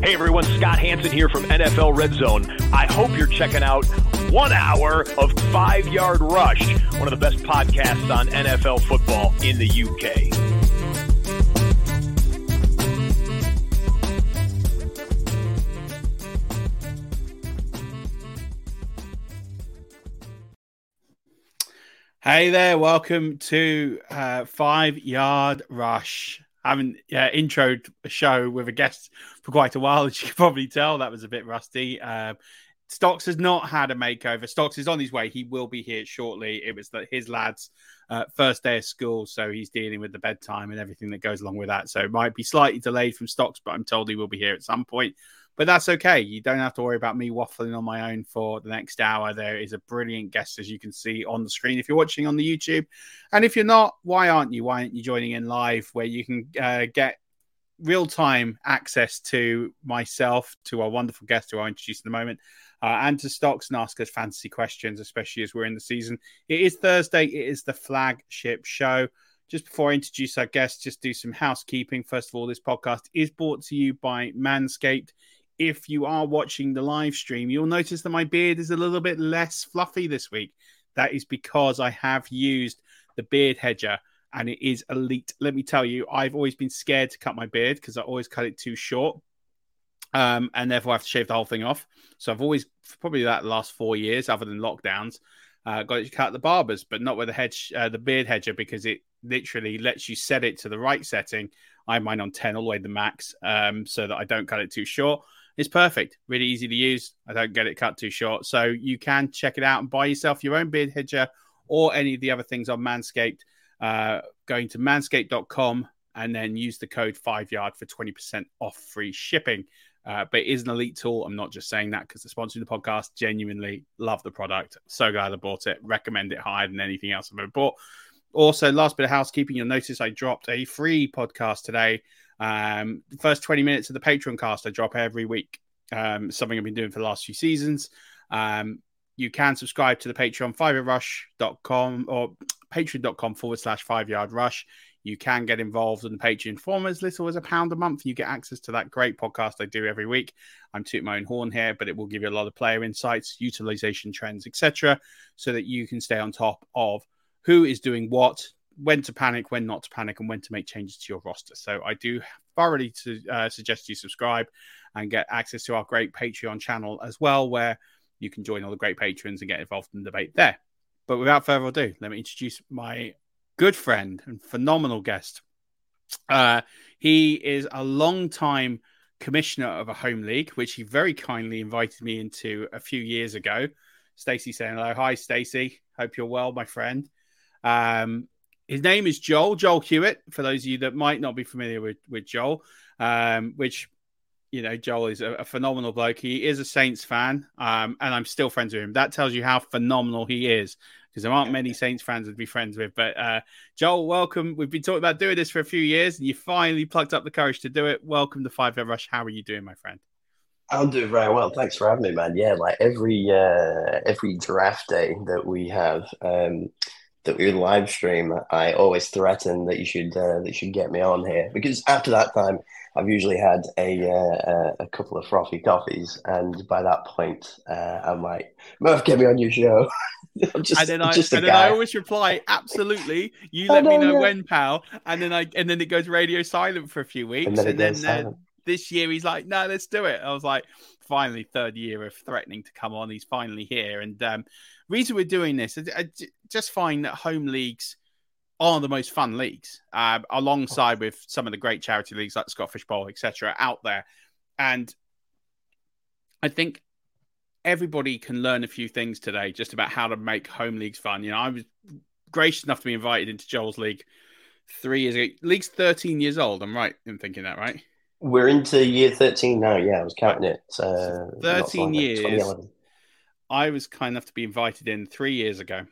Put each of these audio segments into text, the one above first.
Hey everyone, Scott Hanson here from NFL Red Zone. I hope you're checking out one hour of Five Yard Rush, one of the best podcasts on NFL football in the UK. Hey there, welcome to uh, Five Yard Rush. Haven't uh, introed a show with a guest for quite a while, as you can probably tell. That was a bit rusty. Uh, Stocks has not had a makeover. Stocks is on his way. He will be here shortly. It was the, his lads' uh, first day of school, so he's dealing with the bedtime and everything that goes along with that. So it might be slightly delayed from Stocks, but I'm told he will be here at some point. But that's okay. You don't have to worry about me waffling on my own for the next hour. There is a brilliant guest, as you can see on the screen if you're watching on the YouTube. And if you're not, why aren't you? Why aren't you joining in live where you can uh, get real time access to myself, to our wonderful guest who I'll introduce in a moment, uh, and to Stocks and ask us fantasy questions, especially as we're in the season. It is Thursday, it is the flagship show. Just before I introduce our guest, just do some housekeeping. First of all, this podcast is brought to you by Manscaped if you are watching the live stream, you'll notice that my beard is a little bit less fluffy this week. That is because I have used the beard hedger and it is elite. Let me tell you, I've always been scared to cut my beard because I always cut it too short. Um, and therefore I have to shave the whole thing off. So I've always, probably that last four years, other than lockdowns, uh, got to cut the barbers, but not with the hedge, uh, the beard hedger, because it literally lets you set it to the right setting. I have mine on 10 all the way to the max um, so that I don't cut it too short. It's perfect, really easy to use. I don't get it cut too short. So you can check it out and buy yourself your own beard hedger or any of the other things on Manscaped. Uh, going to manscaped.com and then use the code 5yard for 20% off free shipping. Uh, but it is an elite tool. I'm not just saying that because the sponsor of the podcast genuinely love the product. So glad I bought it. Recommend it higher than anything else I've ever bought. Also, last bit of housekeeping, you'll notice I dropped a free podcast today um, the first 20 minutes of the Patreon cast I drop every week. Um, something I've been doing for the last few seasons. Um, you can subscribe to the Patreon, fiverush.com or patreon.com forward slash five yard rush. You can get involved in the Patreon form as little as a pound a month. You get access to that great podcast I do every week. I'm tooting my own horn here, but it will give you a lot of player insights, utilization trends, etc., so that you can stay on top of who is doing what, when to panic, when not to panic, and when to make changes to your roster. So I do thoroughly to, uh, suggest you subscribe and get access to our great Patreon channel as well, where you can join all the great patrons and get involved in the debate there. But without further ado, let me introduce my good friend and phenomenal guest. Uh, he is a long time commissioner of a home league, which he very kindly invited me into a few years ago. Stacey saying hello. Hi, Stacey. Hope you're well, my friend. Um, his name is Joel, Joel Hewitt, for those of you that might not be familiar with, with Joel, um, which, you know, Joel is a, a, phenomenal bloke. He is a Saints fan, um, and I'm still friends with him. That tells you how phenomenal he is, because there aren't many Saints fans I'd be friends with. But uh, Joel, welcome. We've been talking about doing this for a few years, and you finally plucked up the courage to do it. Welcome to Five Yard Rush. How are you doing, my friend? I'm doing very well. Thanks for having me, man. Yeah, like every uh, every draft day that we have, um, that we live stream, I always threaten that you should uh, that you should get me on here because after that time, I've usually had a uh, a couple of frothy coffees, and by that point, uh, I'm like, Murf, get me on your show. I'm just, and then I and then I always reply, absolutely. You let me know when, pal. And then I and then it goes radio silent for a few weeks, and then, and then uh, this year he's like, no, let's do it. I was like, finally, third year of threatening to come on. He's finally here. And um, reason we're doing this, I, I just find that home leagues are the most fun leagues, uh, alongside with some of the great charity leagues like the Scottish Bowl, etc., out there. And I think everybody can learn a few things today just about how to make home leagues fun. You know, I was gracious enough to be invited into Joel's league three years ago. League's 13 years old. I'm right in thinking that, right? We're into year 13 now. Yeah, I was counting it. Uh, 13 years. I was kind enough to be invited in three years ago.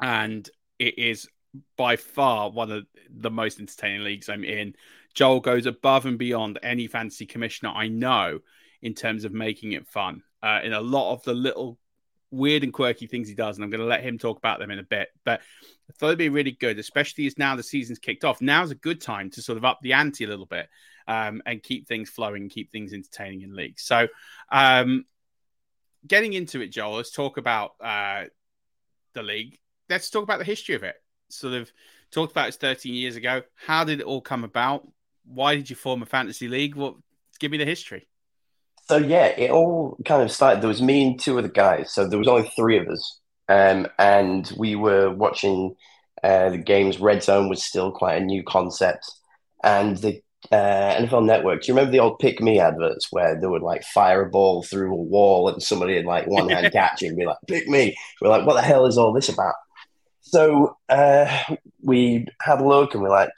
And it is by far one of the most entertaining leagues I'm in. Joel goes above and beyond any fantasy commissioner I know in terms of making it fun. Uh, in a lot of the little weird and quirky things he does, and I'm going to let him talk about them in a bit. But I thought it'd be really good, especially as now the season's kicked off. Now's a good time to sort of up the ante a little bit um, and keep things flowing, keep things entertaining in leagues. So, um, getting into it, Joel, let's talk about uh, the league. Let's talk about the history of it. Sort of talked about it 13 years ago. How did it all come about? Why did you form a fantasy league? What? Give me the history. So yeah, it all kind of started. There was me and two other guys. So there was only three of us, um, and we were watching uh, the games. Red Zone was still quite a new concept, and the uh, NFL Network. Do you remember the old "Pick Me" adverts where they would like fire a ball through a wall and somebody in like one hand catch it and be like, "Pick me"? We're like, "What the hell is all this about?" So uh, we had a look and we're like,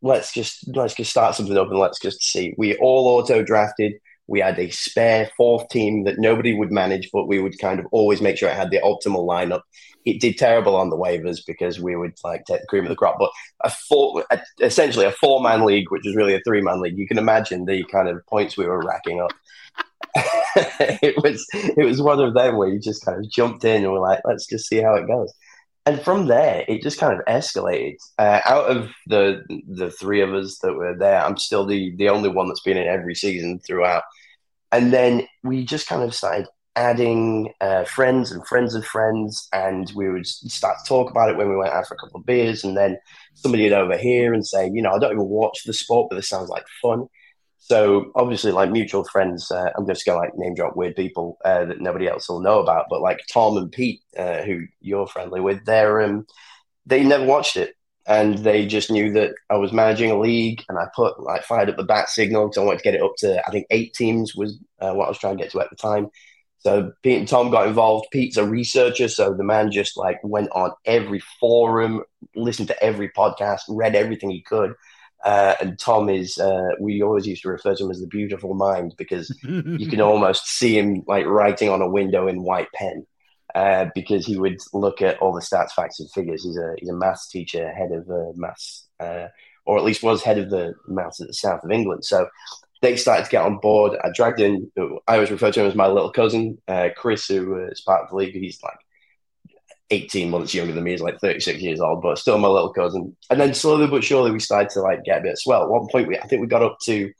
"Let's just let's just start something up and let's just see." We all auto drafted. We had a spare fourth team that nobody would manage, but we would kind of always make sure it had the optimal lineup it did terrible on the waivers because we would like take the cream of the crop. But a four, essentially a four man league, which is really a three man league, you can imagine the kind of points we were racking up. it was it was one of them where you just kind of jumped in and were like, let's just see how it goes. And from there, it just kind of escalated. Uh, out of the the three of us that were there, I'm still the the only one that's been in every season throughout. And then we just kind of started adding uh, friends and friends of friends, and we would start to talk about it when we went out for a couple of beers, and then somebody would overhear and say, you know, I don't even watch the sport, but this sounds like fun. So obviously, like mutual friends, uh, I'm just gonna like name drop weird people uh, that nobody else will know about, but like Tom and Pete, uh, who you're friendly with, they're um, they never watched it, and they just knew that I was managing a league, and I put like fired up the bat signal because I wanted to get it up to I think eight teams was uh, what I was trying to get to at the time so Pete and Tom got involved. Pete's a researcher, so the man just like went on every forum, listened to every podcast, read everything he could. Uh, and Tom is, uh, we always used to refer to him as the beautiful mind because you can almost see him like writing on a window in white pen. Uh, because he would look at all the stats, facts, and figures. He's a he's a maths teacher, head of uh, maths, uh, or at least was head of the maths at the south of England. So they started to get on board. I dragged in, I always refer to him as my little cousin, uh, Chris, who is part of the league. He's like 18 months younger than me. He's like 36 years old, but still my little cousin. And then slowly but surely, we started to like get a bit swell. At one point, we, I think we got up to,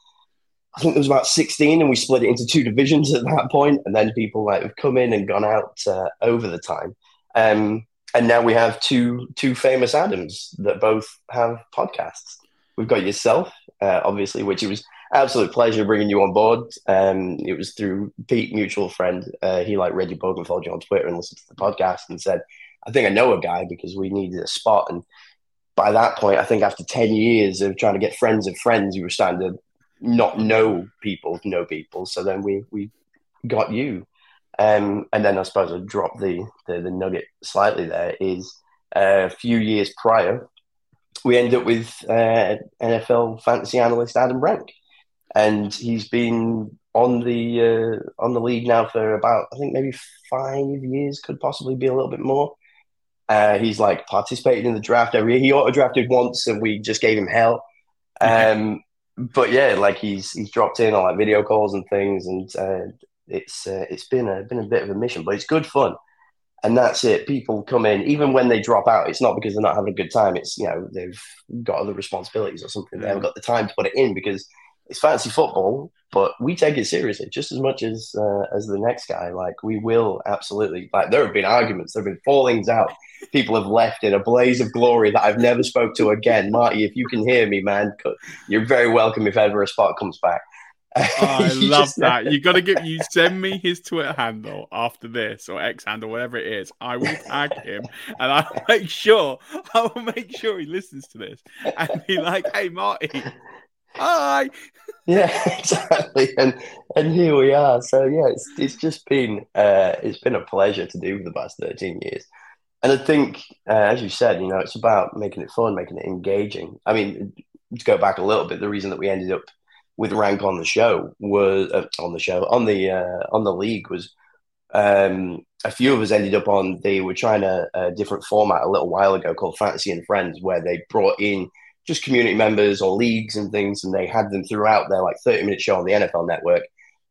I think it was about 16, and we split it into two divisions at that point. And then people like have come in and gone out uh, over the time. Um, and now we have two two famous Adams that both have podcasts. We've got yourself, uh, obviously, which it was absolute pleasure bringing you on board. Um, it was through Pete, mutual friend. Uh, he like read your book and followed you on Twitter and listened to the podcast and said, "I think I know a guy because we needed a spot." And by that point, I think after ten years of trying to get friends of friends, we were starting to not know people, know people. So then we we got you. Um, and then I suppose I dropped the, the, the nugget slightly. There is uh, a few years prior, we end up with uh, NFL fantasy analyst Adam Rank and he's been on the uh, on the league now for about I think maybe five years, could possibly be a little bit more. Uh, he's like participated in the draft every year. He auto drafted once, and we just gave him hell. Um, but yeah, like he's he's dropped in on like video calls and things, and uh, it's uh, it's been a been a bit of a mission, but it's good fun. And that's it. People come in, even when they drop out. It's not because they're not having a good time. It's you know they've got other responsibilities or something. They haven't got the time to put it in because it's fancy football, but we take it seriously just as much as uh, as the next guy. Like we will absolutely. Like there have been arguments, there have been fallings out. People have left in a blaze of glory that I've never spoke to again. Marty, if you can hear me, man, you're very welcome if ever a spot comes back. Oh, I love that. You got to get you send me his Twitter handle after this or X handle, whatever it is. I will tag him and I'll make sure I will make sure he listens to this and be like, "Hey, Marty, hi." Yeah, exactly. And and here we are. So yeah, it's it's just been uh, it's been a pleasure to do for the past thirteen years. And I think, uh, as you said, you know, it's about making it fun, making it engaging. I mean, to go back a little bit, the reason that we ended up with rank on the show was uh, on the show on the uh, on the league was um, a few of us ended up on they were trying a, a, different format a little while ago called fantasy and friends where they brought in just community members or leagues and things and they had them throughout their like 30 minute show on the nfl network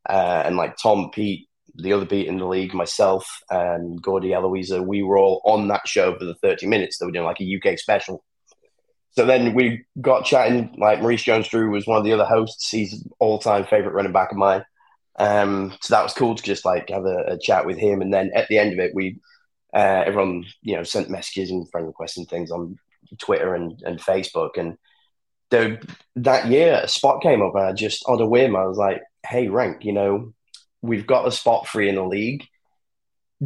uh, and like tom pete the other Pete in the league myself and gordy eloisa we were all on that show for the 30 minutes they were doing like a uk special so then we got chatting. Like Maurice Jones-Drew was one of the other hosts. He's all time favorite running back of mine. Um, so that was cool to just like have a, a, chat with him. And then at the end of it, we uh, everyone you know sent messages and friend requests and things on Twitter and, and Facebook. And the, that year, a spot came up, and I just on a whim, I was like, "Hey, rank, you know, we've got a spot free in the league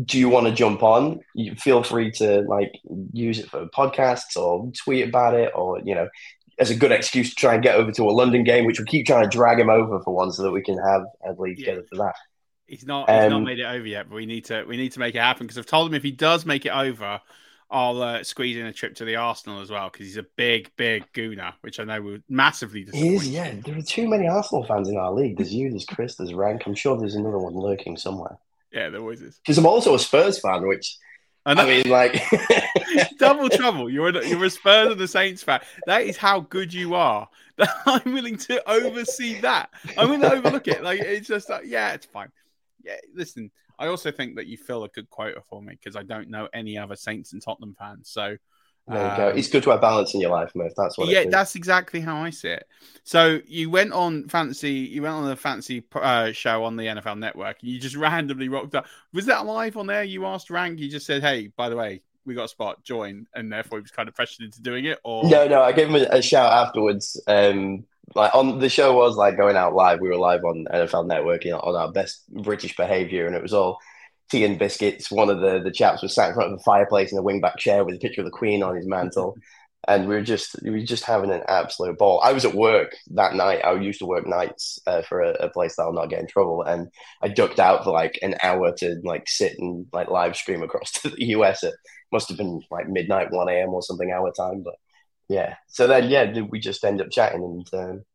do you want to jump on? You feel free to like use it for podcasts or tweet about it, or you know, as a good excuse to try and get over to a London game, which we keep trying to drag him over for one, so that we can have a league yeah. together for that. He's not. He's um, not made it over yet, but we need to. We need to make it happen because I've told him if he does make it over, I'll uh, squeeze in a trip to the Arsenal as well because he's a big, big gooner, which I know would massively disappoint. He is, yeah. There are too many Arsenal fans in our league. There's you, there's Chris, there's Rank. I'm sure there's another one lurking somewhere. Yeah, there always is. Because I'm also a Spurs fan, which I, I mean, like double trouble. You're a, you're a Spurs and a Saints fan. That is how good you are. I'm willing to oversee that. I'm willing to overlook it. Like it's just like, yeah, it's fine. Yeah, listen. I also think that you fill a good quota for me because I don't know any other Saints and Tottenham fans. So there you um, go. It's good to have balance in your life, mate. That's what. Yeah, that's exactly how I see it. So you went on fancy. You went on a fancy uh, show on the NFL Network. And you just randomly rocked up. Was that live on there? You asked Rank. You just said, "Hey, by the way, we got a spot. Join," and therefore he was kind of pressured into doing it. Or no, no. I gave him a, a shout afterwards. Um, like on the show was like going out live. We were live on NFL Network you know, on our best British behavior, and it was all tea and biscuits. One of the the chaps was sat in front of the fireplace in a wingback chair with a picture of the Queen on his mantle. and we were just we were just having an absolute ball. I was at work that night. I used to work nights uh, for a, a, place that I'll not get in trouble, and I ducked out for like an hour to like sit and like live stream across to the US. It must have been like midnight, one a.m. or something our time, but yeah. So then yeah, we just end up chatting, and um,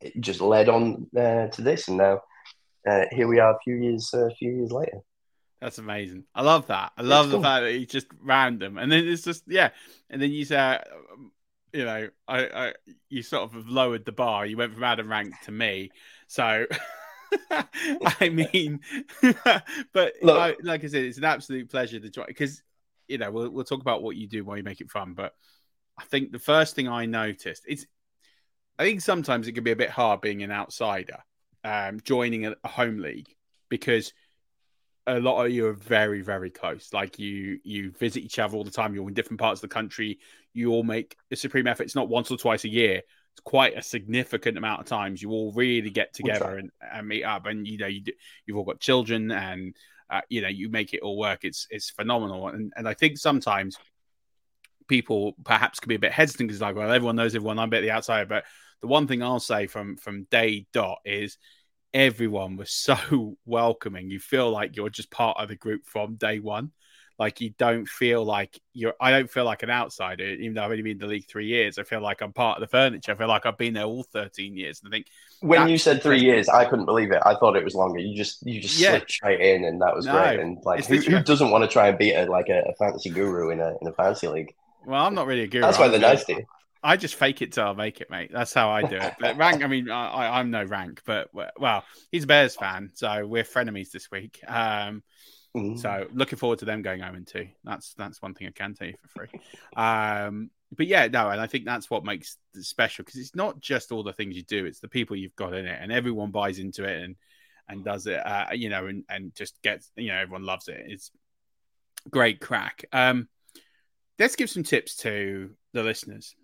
it just led on uh, to this, and now uh, here we are a few years uh, a few years later. That's amazing. I love that. I love the fact that he's just random, and then it's just yeah, and then you say, um, you know, I, I you sort of lowered the bar. You went from Adam Rank to me, so. I mean, but Look, I, like I said, it's an absolute pleasure to join because you know we'll we'll talk about what you do while you make it fun. But I think the first thing I noticed is, I think sometimes it can be a bit hard being an outsider um, joining a, a home league because a lot of you are very very close. Like you you visit each other all the time you're in different parts of the country you all make a supreme effort. It's not once or twice a year. It's quite a significant amount of times you all really get together and, and, meet up and you know you you've all got children and uh, you know you make it all work. It's it's phenomenal. And and i think sometimes people perhaps could be a bit hesitant because like well everyone knows everyone i'm a bit the outsider but the one thing I'll say from from day dot is everyone was so welcoming. You feel like you're just part of the group from day one. like you don't feel like you're. I don't feel like an outsider, even though I've only been in the league three years. I feel like I'm part of the furniture. I feel like I've been there all 13 years. And I think when you said three years, I couldn't believe it. I thought it was longer. You just you just yeah. slipped straight in, and that was no, great. And like, who, who, doesn't want to try and beat a like a, a fantasy guru in a in a fantasy league? Well, I'm not really a guru. That's why they're nice to you. I just fake it till I make it, mate. That's how I do it. But rank, I mean, I, am no rank, but well, he's a Bears fan, so we're frenemies this week. Um, mm. So looking forward to them going home in two. That's that's one thing I can tell you for free. Um, but yeah, no, and I think that's what makes it special because it's not just all the things you do; it's the people you've got in it, and everyone buys into it and and does it. Uh, you know, and and just gets you know everyone loves it. It's great crack. Um, let's give some tips to the listeners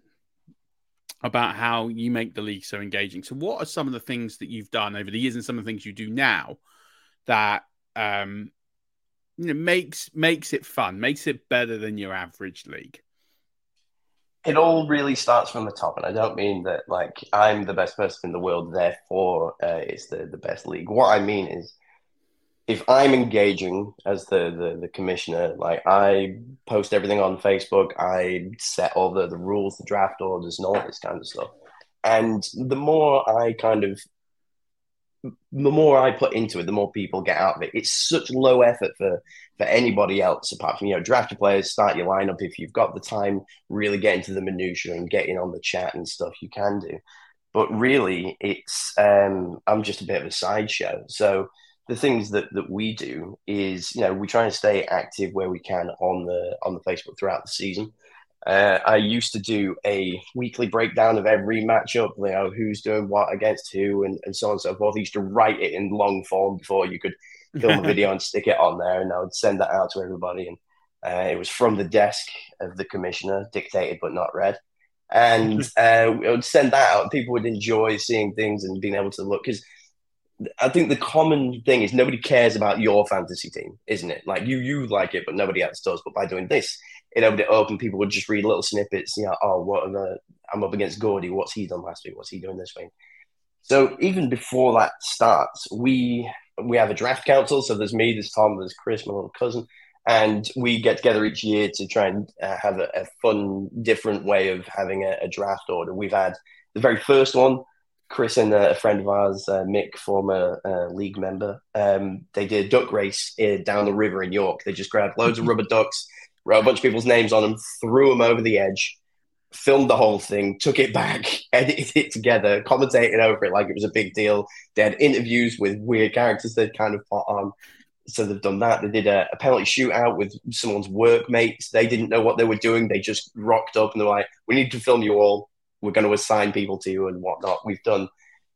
about how you make the league so engaging. So, what are some of the things that you've done over the years, and some of the things you do now that um, you know makes makes it fun, makes it better than your average league? It all really starts from the top, and I don't mean that like I'm the best person in the world, therefore uh, it's the the best league. What I mean is if I'm engaging as the, the, the commissioner, like I post everything on Facebook, I set all the, the rules, the draft orders, and all this kind of stuff. And the more I kind of, the more I put into it, the more people get out of it. It's such low effort for for anybody else apart from you know draft your players, start your lineup. If you've got the time, really get into the minutia and getting on the chat and stuff, you can do. But really, it's um, I'm just a bit of a sideshow. So the things that, that we do is you know we try and stay active where we can on the on the Facebook throughout the season. Uh, I used to do a weekly breakdown of every matchup, you know, who's doing what against who, and, and so on and so forth. I used to write it in long form before you could film a video and stick it on there, and I would send that out to everybody. And uh, it was from the desk of the commissioner, dictated but not read. And uh, I would send that out. People would enjoy seeing things and being able to look because I think the common thing is nobody cares about your fantasy team, isn't it? Like you, you like it, but nobody else does. But by doing this, it opened it people would just read little snippets. You know, oh, what the, I'm up against Gordy. What's he done last week? What's he doing this week? So even before that starts, we we have a draft council. So there's me, there's Tom, there's Chris, my little cousin, and we get together each year to try and uh, have a, a, fun, different way of having a, a draft order. We've had the very first one Chris and a friend of ours, uh, Mick, former uh, league member, um, they did a duck race uh, down the river in York. They just grabbed loads of rubber ducks, wrote a bunch of people's names on them, threw them over the edge, filmed the whole thing, took it back, edited it together, commentated over it like it was a big deal. They had interviews with weird characters they'd kind of put on. So they've done that. They did a, a penalty shootout with someone's workmates. They didn't know what they were doing. They just rocked up and they're like, "We need to film you all we're going to assign people to you and whatnot. We've done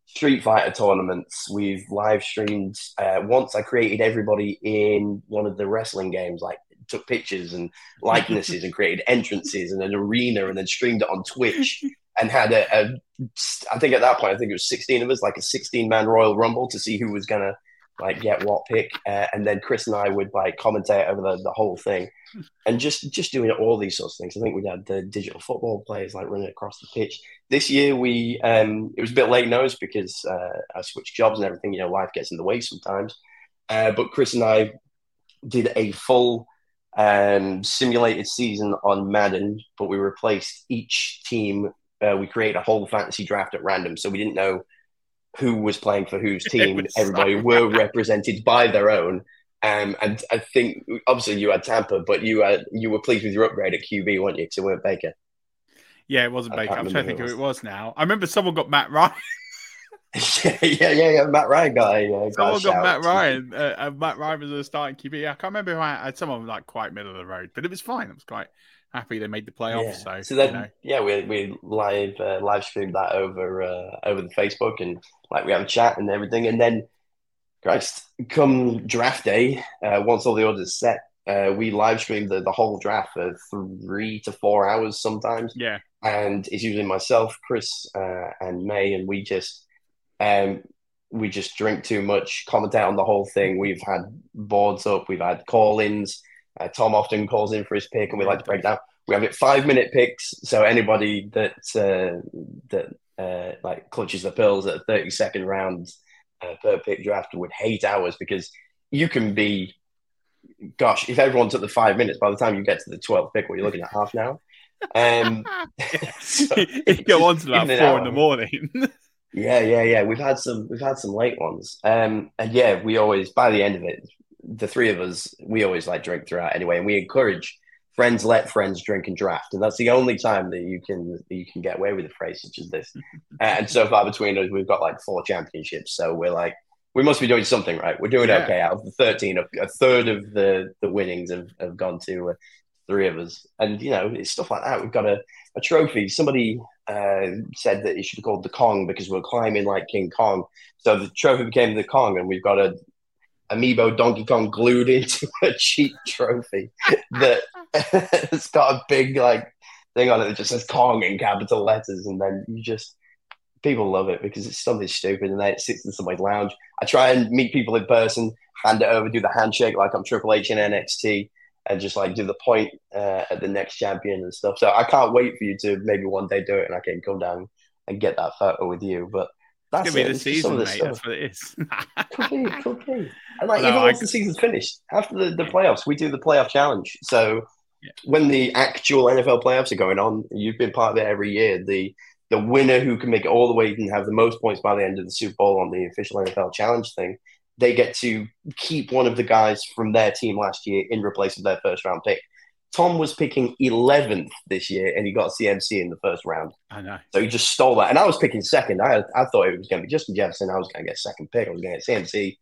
Street Fighter tournaments. We've live streamed. Uh, once I created everybody in one of the wrestling games, like took pictures and likenesses and created entrances and an arena and then streamed it on Twitch and had a, a I think at that point, I think it was 16 of us, like a 16 man Royal Rumble to see who was going to like get what pick, uh, and then Chris and I would like commentate over the, the whole thing, and just just doing all these sorts of things. I think we had the digital football players like running across the pitch. This year we um, it was a bit late nose because uh, I switched jobs and everything. You know, life gets in the way sometimes. Uh, but Chris and I did a full um, simulated season on Madden, but we replaced each team. Uh, we created a whole fantasy draft at random, so we didn't know who was playing for whose team. Everybody were represented by their own. Um, and I think obviously you had Tampa, but you had you were pleased with your upgrade at QB, weren't you? Because it weren't Baker. Yeah, it wasn't Baker. I'm trying to think who it was now. I remember someone got Matt Ryan. yeah, yeah, yeah, yeah. Matt Ryan got a. Uh, someone got, got Matt Ryan. Uh, Matt Ryan was a starting QB. I can't remember who I had. Someone like quite middle of the road, but it was fine. I was quite happy they made the playoffs. Yeah. So, so then, you know. yeah, we we live uh, live streamed that over uh, over the Facebook and like we have a chat and everything, and then Christ, come draft day, uh, once all the orders set, uh, we live stream the, the whole draft for three to four hours sometimes. Yeah, and it's usually myself, Chris, uh, and May, and we just um we just drink too much, commentate on the whole thing. We've had boards up, we've had call-ins uh, Tom often calls in for his pick, and we like to break down. We have it five minute picks, so anybody that uh, that uh, like clutches the pearls at a thirty second round uh, per pick draft would hate ours because you can be gosh, if everyone took the five minutes, by the time you get to the 12th pick, what you're looking at half an hour. Um, so, you go on to about four in the morning. yeah, yeah, yeah. We've had some, we've had some late ones. Um, and yeah, we always, by the end of it, the three of us, we always like drink throughout anyway, and we encourage friends let friends drink and draft, and that's the only time that you can that you can get away with a phrase such as this. and so far between us, we've got like four championships, so we're like we must be doing something right. We're doing yeah. okay. Out of the thirteen, a, a, third of the the winnings have, have gone to uh, three of us, and you know it's stuff like that. We've got a, a trophy. Somebody uh, said that it should be called the Kong because we're climbing like King Kong. So the trophy became the Kong, and we've got a amiibo Donkey Kong glued into a cheap trophy that it's got a big like thing on it that just says Kong in capital letters, and then you just people love it because it's something stupid, and then it sits in somebody's lounge. I try and meet people in person, hand it over, do the handshake like I'm Triple H in NXT, and just like do the point uh, at the next champion and stuff. So I can't wait for you to maybe one day do it, and I can come down and get that photo with you. But that's it's gonna be the season, mate. Stuff. That's what it is. could be, could be. And like no, even I... once the season's finished, after the, the playoffs, we do the playoff challenge. So. When the actual NFL playoffs are going on, you've been part of it every year. The the winner who can make it all the way and have the most points by the end of the Super Bowl on the official NFL challenge thing, they get to keep one of the guys from their team last year in replace of their first round pick. Tom was picking 11th this year and he got CMC in the first round. I know. So he just stole that. And I was picking second. I, I thought it was going to be Justin Jefferson. I was going to get second pick. I was going to get CMC.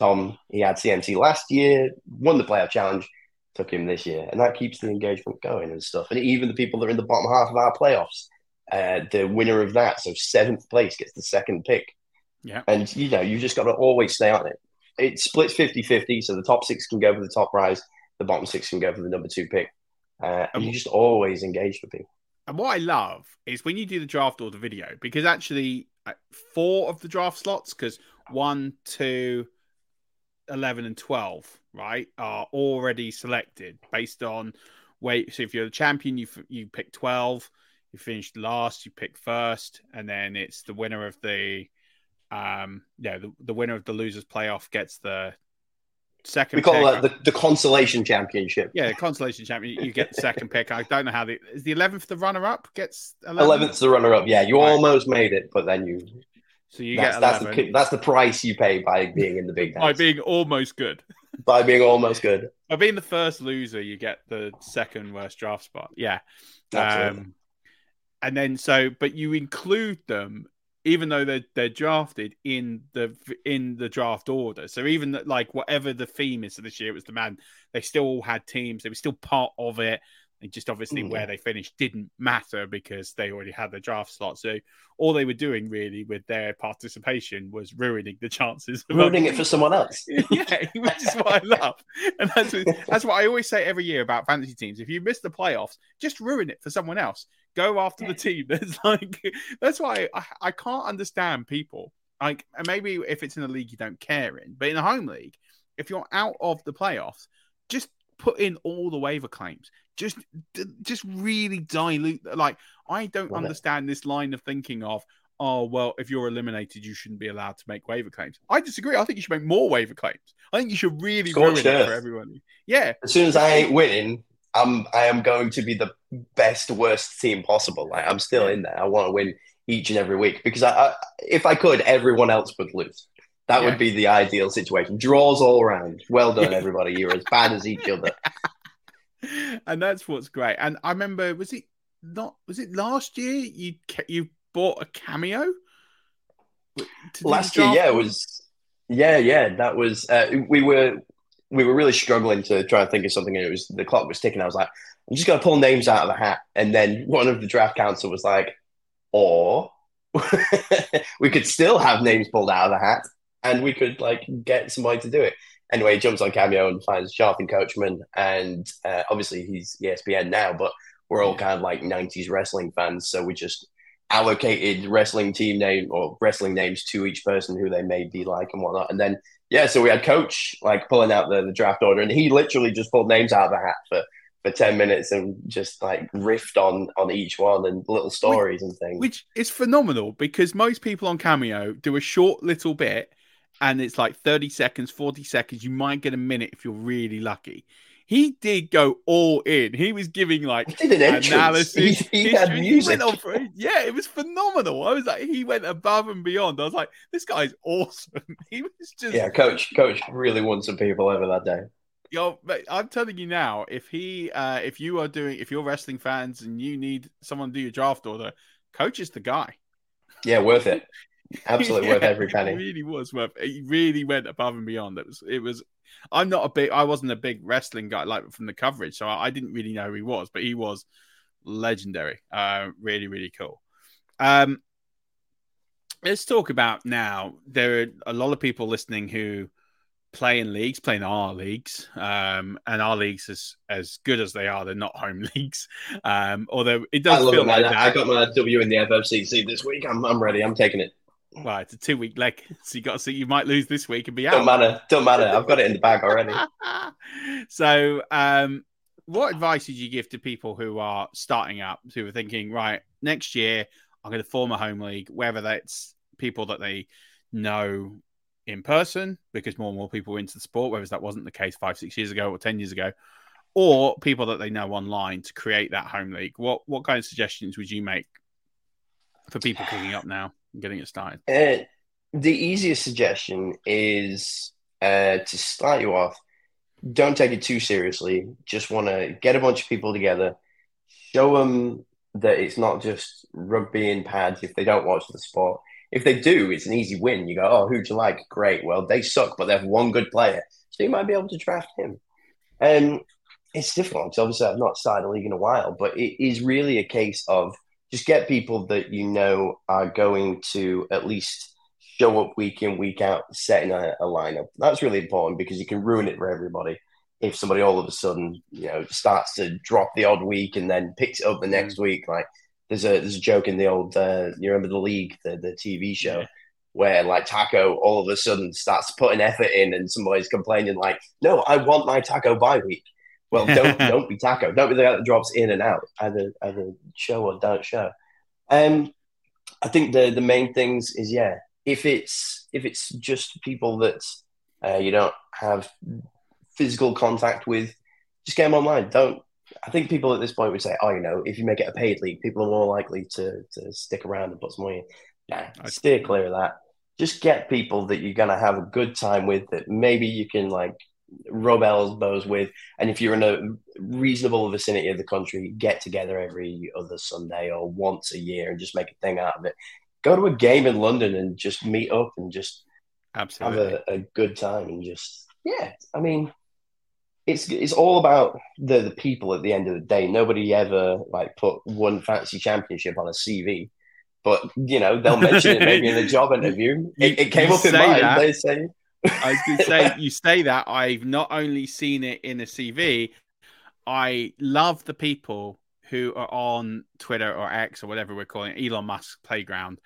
Tom, he had CMC last year, won the playoff challenge, took him this year. And that keeps the engagement going and stuff. And even the people that are in the bottom half of our playoffs, uh, the winner of that, so seventh place, gets the second pick. Yeah. And, you know, you just got to always stay on it. It splits 50 50. So the top six can go for the top prize the bottom six can go for the number two pick. Uh, and you just always engage with people. And what I love is when you do the draft order video, because actually uh, four of the draft slots, because one, two, 11, and 12, right, are already selected based on wait. So if you're the champion, you you pick 12. You finished last, you pick first, and then it's the winner of the um yeah the, the winner of the losers playoff gets the second. We call pick. that the, the consolation championship. Yeah, the consolation champion. You get the second pick. I don't know how the is the eleventh the runner up gets eleventh the runner up. Yeah, you right. almost made it, but then you. So you that's, get that's the, that's the price you pay by being in the big by being almost good. by being almost good. By being the first loser, you get the second worst draft spot. Yeah. Um, and then so, but you include them even though they're they're drafted in the in the draft order. So even that, like whatever the theme is of this year, it was the man. They still all had teams. They were still part of it. And just obviously mm. where they finished didn't matter because they already had the draft slot. So all they were doing really with their participation was ruining the chances. ruining it for someone else. yeah, which is what I love. And that's what, that's what I always say every year about fantasy teams. If you miss the playoffs, just ruin it for someone else. Go after the team. That's like that's why I, I can't understand people. Like and maybe if it's in a league you don't care in, but in a home league, if you're out of the playoffs, just put in all the waiver claims. Just just really dilute. Like I don't understand this line of thinking of oh well if you're eliminated you shouldn't be allowed to make waiver claims i disagree i think you should make more waiver claims i think you should really ruin it for everyone yeah as soon as i ain't winning I'm I am going to be the best worst team possible. Like I'm still in there. I want to win each and every week because I, I if I could, everyone else would lose. That yeah. would be the ideal situation. Draws all around. Well done, everybody. You're as bad as each other. And that's what's great. And I remember, was it not? Was it last year? You you bought a cameo. Last year, yeah, it was. Yeah, yeah, that was. Uh, we were we were really struggling to try and think of something, and it was the clock was ticking. I was like, I'm just going to pull names out of the hat, and then one of the draft council was like, or we could still have names pulled out of the hat, and we could like get somebody to do it. Anyway, he jumps on Cameo and finds Jonathan Coachman, and uh, obviously he's ESPN now, but we're all kind of like 90s wrestling fans, so we just allocated wrestling team name or wrestling names to each person who they may be like and whatnot. And then yeah, so we had coach like pulling out the, the draft order, and he literally just pulled names out of the hat for for 10 minutes and just like riffed on on each one and little stories which, and things which is phenomenal because most people on cameo do a short little bit and it's like 30 seconds, 40 seconds. You might get a minute if you're really lucky. He did go all in. He was giving like He did an analysis. He- he had music. on for. Yeah, it was phenomenal. I was like, he went above and beyond. I was like, this guy's awesome. He was just Yeah, coach, coach really won some people over that day. Yo, mate, I'm telling you now, if he, uh, if you are doing, if you're wrestling fans and you need someone to do your draft order, coach is the guy. Yeah, worth it. Absolutely worth Yeah, every It penny. really was worth. He really went above and beyond. It was. It was. I'm not a big. I wasn't a big wrestling guy like from the coverage, so I, I didn't really know who he was, but he was legendary. Uh, really, really cool. Um, let's talk about now. There are a lot of people listening who play in leagues, play in our leagues, um, and our leagues as as good as they are, they're not home leagues. Um, although it does feel it, like that. I got my W in the FFCC this week. I'm, I'm ready. I'm taking it. Well, it's a two week leg, so you got to see. You might lose this week and be out. Don't matter. Don't matter. I've got it in the bag already. so, um, what advice did you give to people who are starting up, who are thinking, right, next year I'm going to form a home league, whether that's people that they know in person, because more and more people are into the sport, whereas that wasn't the case five, six years ago or 10 years ago, or people that they know online to create that home league? What, what kind of suggestions would you make for people kicking up now getting it started? Uh, the easiest suggestion is uh, to start you off. Don't take it too seriously. Just want to get a bunch of people together, show them that it's not just rugby and pads if they don't watch the sport. If they do, it's an easy win. You go, oh, who'd you like? Great. Well, they suck, but they have one good player, so you might be able to draft him. And it's difficult obviously I've not started a league in a while, but it is really a case of just get people that you know are going to at least show up week in, week out, setting a, a lineup. That's really important because you can ruin it for everybody. If somebody all of a sudden, you know, starts to drop the odd week and then picks it up the next week, like there's a there's a joke in the old uh, you remember the league, the the TV show, Yeah. where like Taco all of a sudden starts putting effort in and somebody's complaining like, no, I want my Taco bye week. Well, don't don't be Taco. Don't be the guy that drops in and out. Either either show or don't show. Um, I think the the main things is yeah. If it's if it's just people that uh, you don't have physical contact with, just get them online. Don't. I think people at this point would say, oh, you know, if you make it a paid league, people are more likely to to stick around and put some money in. Nah, I- steer clear of that. Just get people that you're gonna have a good time with. That maybe you can like rub elbows with, and if you're in a reasonable vicinity of the country, get together every other Sunday or once a year and just make a thing out of it. Go to a game in London and just meet up and just have a, a good time and just yeah. I mean, it's it's all about the the people at the end of the day. Nobody ever like put one fantasy championship on a CV. But you know they'll mention it maybe in a job interview. It, it came up in mine. that. They say I was going to say, you say that I've not only seen it in a CV, I love the people who are on Twitter or X or whatever we're calling it, Elon Musk playground,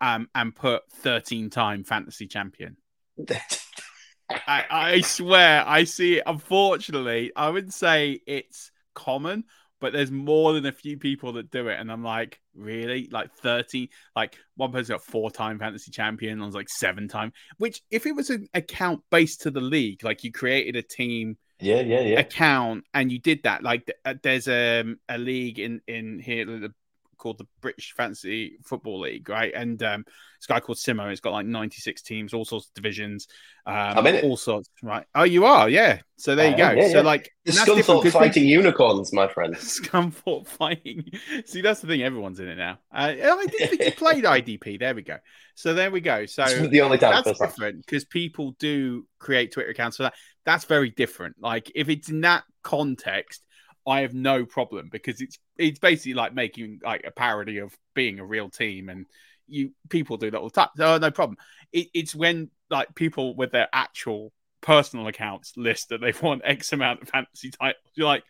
um, and put 13 time fantasy champion. I, I swear, I see it. Unfortunately, I would say it's common, but there's more than a few people that do it. And I'm like, really? Like 30, like one person got four time fantasy champion, I was like seven time, which if it was an account based to the league, like you created a team yeah, yeah, yeah. account and you did that, like uh, there's um, a league in, in here the, called the British Fantasy Football League, right? And um, this guy called Simo, it's got like 96 teams, all sorts of divisions, um, I'm in it. all sorts, right? Oh, you are, yeah. So there you go. yeah, so yeah. like The and that's different Scunthorpe fighting unicorns, my friend. Scunthorpe fighting. See, that's the thing. Everyone's in it now. Uh, oh, I didn't think you played IDP. There we go. So there we go. So the only time. that's different because people do create Twitter accounts for that. That's very different. Like if it's in that context, I have no problem because it's it's basically like making like a parody of being a real team, and you people do that all the time. So no problem. It, it's when like people with their actual personal accounts list that they've won X amount of fantasy titles. You're like,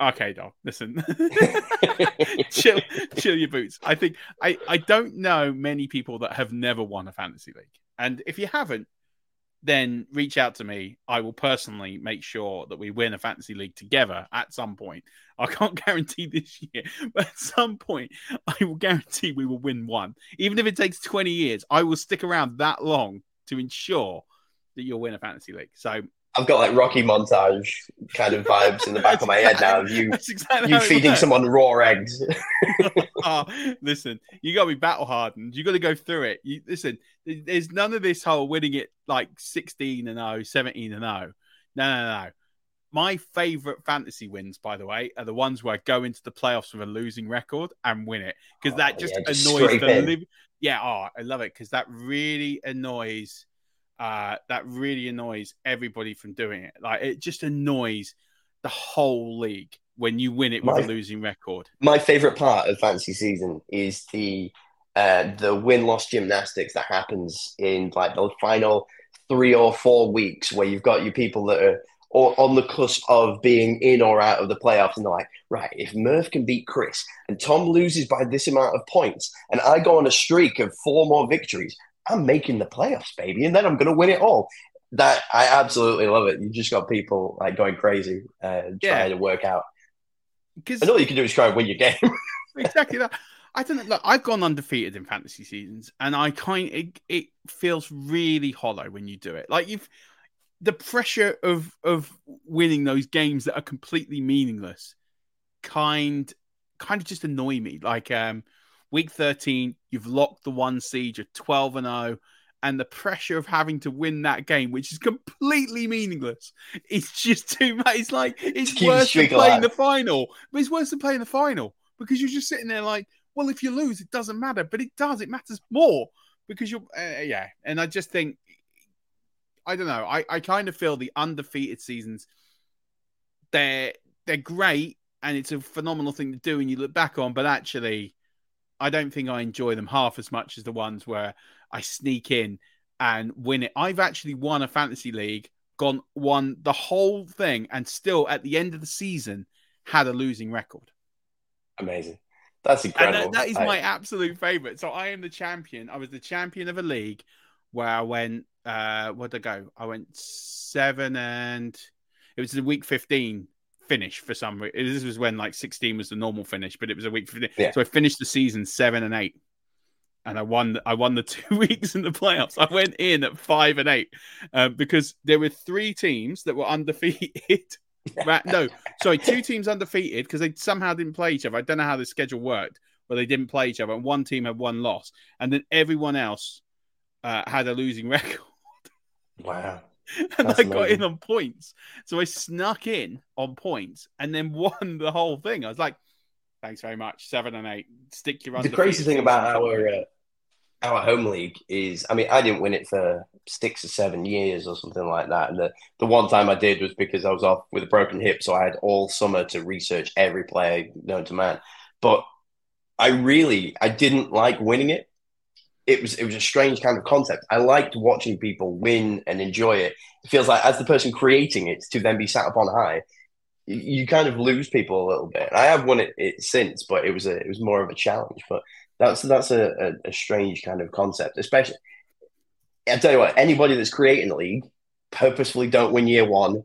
okay, dog, listen, chill, chill your boots. I think I I don't know many people that have never won a fantasy league, and if you haven't, then reach out to me. I will personally make sure that we win a fantasy league together at some point. I can't guarantee this year, but at some point, I will guarantee we will win one. Even if it takes 20 years, I will stick around that long to ensure that you'll win a fantasy league. So I've got like Rocky montage kind of vibes in the back of my head now you exactly you feeding someone raw eggs. oh, listen, you got to be battle hardened. You got to go through it. You, listen, there's none of this whole winning it like 16 and 0, 17 and 0. No, no, no. My favorite fantasy wins, by the way, are the ones where I go into the playoffs with a losing record and win it because that Oh, just yeah, just annoys the in. liv- Yeah, oh, I love it because that really annoys. Uh, that really annoys everybody from doing it. Like it just annoys the whole league when you win it with My- a losing record. my favorite part of fantasy season is the uh, the win loss gymnastics that happens in like the final three or four weeks where you've got your people that are or on the cusp of being in or out of the playoffs and they're like right if Murf can beat Chris and Tom loses by this amount of points and I go on a streak of four more victories I'm making the playoffs baby and then I'm going to win it all that I absolutely love it you just got people like going crazy uh, trying Yeah. to work out Because all you can do is try and win your game exactly that. I don't know. Look, I've gone undefeated in fantasy seasons, and I kind it, it feels really hollow when you do it. Like you've the pressure of of winning those games that are completely meaningless, kind kind of just annoy me. Like um, week thirteen, you've locked the one seed, you're twelve and zero. And the pressure of having to win that game, which is completely meaningless, it's just too much. It's like it's keep worse than playing alive. the final, but it's worse than playing the final because you're just sitting there like, well, if you lose, it doesn't matter, but it does. It matters more because you're, uh, yeah. And I just think, I don't know. I, I kind of feel the undefeated seasons, they're they're great and it's a phenomenal thing to do, and you look back on. But actually, I don't think I enjoy them half as much as the ones where I sneak in and win it. I've actually won a fantasy league, gone won the whole thing, and still at the end of the season had a losing record. Amazing. That's And incredible. that, that is I- my absolute favorite. So I am the champion. I was the champion of a league where I went. Uh, where'd I go? I went seven and it was the week fifteen finish for some reason. This was when like sixteen was the normal finish, but it was a week. Yeah. So I finished the season seven and eight, and I won. I won the two weeks in the playoffs. I went in at five and eight um, because there were three teams that were undefeated. Right, no, sorry, two teams undefeated because they somehow didn't play each other. I don't know how the schedule worked, but they didn't play each other. And one team had one loss, and then everyone else uh, had a losing record. Wow. and That's I got in on points, so I snuck in on points and then won the whole thing. I was like, "Thanks very much, seven and eight. Stick your The crazy thing about our uh, our home league is, I mean, I didn't win it for six or seven years or something like that. And the, the one time I did was because I was off with a broken hip, so I had all summer to research every player known to man. But I really, I didn't like winning it. It was it was a strange kind of concept. I liked watching people win and enjoy it. It feels like as the person creating it to then be sat up on high, you, kind of lose people a little bit. I have won it, it since, but it was a it was more of a challenge. But that's that's a, a, a strange kind of concept, especially. I tell you what, anybody that's creating a league purposefully don't win year one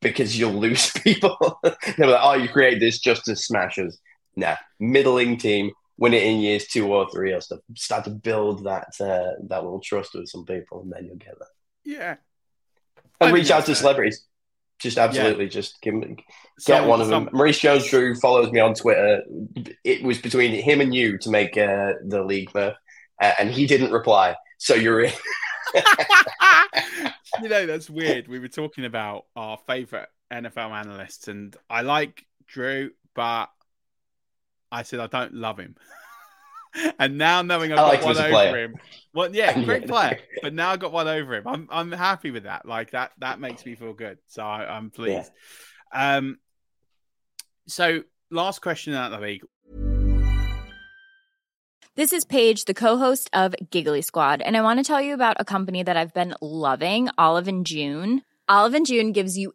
because you'll lose people. They're like, oh, you create this just to smash us. Nah, middling team, win it in years two or three or stuff. Start to build that uh, that little trust with some people, and then you'll get that. yeah, And I reach out to that's celebrities. Just absolutely, just give get Some- one of them. Maurice Jones-Drew follows me on Twitter. It was between him and you to make uh, the league, Murf, uh, and he didn't reply. So you're in. you know, that's weird. We were talking about our favorite NFL analysts, and I like Drew, but I said I don't love him. and now knowing I've I got like him one over player. him, well, yeah, great player. But now I've got one over him. I'm I'm happy with that. Like that that makes me feel good. So I, I'm pleased. Um. So last question out of the league. This is Paige, the co-host of Giggly Squad, and I want to tell you about a company that I've been loving, Olive and June. Olive and June gives you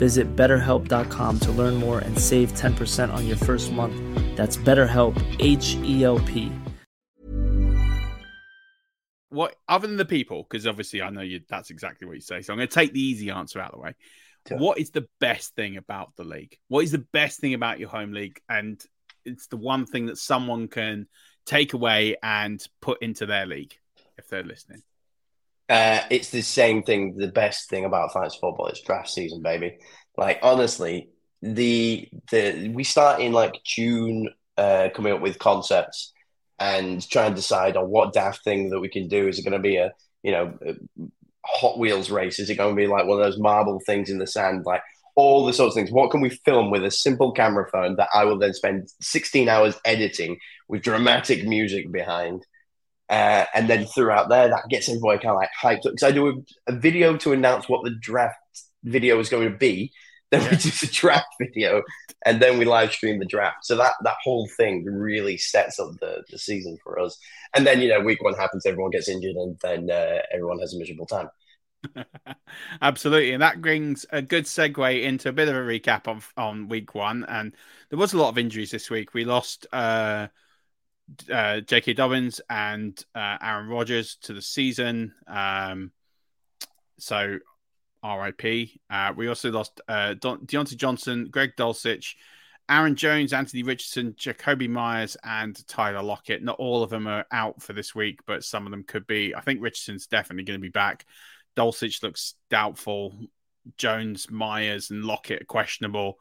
Visit betterhelp.com to learn more and save 10% on your first month. That's BetterHelp, H E L P. What other than the people, because obviously I know you that's exactly what you say. So I'm gonna take the easy answer out of the way. Sure. What is the best thing about the league? What is the best thing about your home league? And it's the one thing that someone can take away and put into their league if they're listening. Uh, it's the same thing. The best thing about fantasy football is draft season, baby. Like honestly, the the we start in like June, uh, coming up with concepts and trying to decide on what daft thing that we can do. Is it going to be a you know Hot Wheels race? Is it going to be like one of those marble things in the sand? Like all the sorts of things. What can we film with a simple camera phone that I will then spend 16 hours editing with dramatic music behind? Uh, and then throughout there, that gets everybody kind of like hyped up. Because I do a, a, video to announce what the draft video is going to be. Then we do the draft video, and then we live stream the draft. So that that whole thing really sets up the, the season for us. And then you know, week one happens, everyone gets injured, and then uh, everyone has a miserable time. Absolutely, and that brings a good segue into a bit of a recap of on week one. And there was a lot of injuries this week. We lost. Uh, uh, J.K. Dobbins and uh, Aaron Rodgers to the season. Um, so RIP. Uh, we also lost uh, Don- Diontae Johnson, Greg Dulcich, Aaron Jones, Anthony Richardson, Jakobi Meyers, and Tyler Lockett. Not all of them are out for this week, but some of them could be. I think Richardson's definitely going to be back. Dulcich looks doubtful. Jones, Meyers, and Lockett are questionable.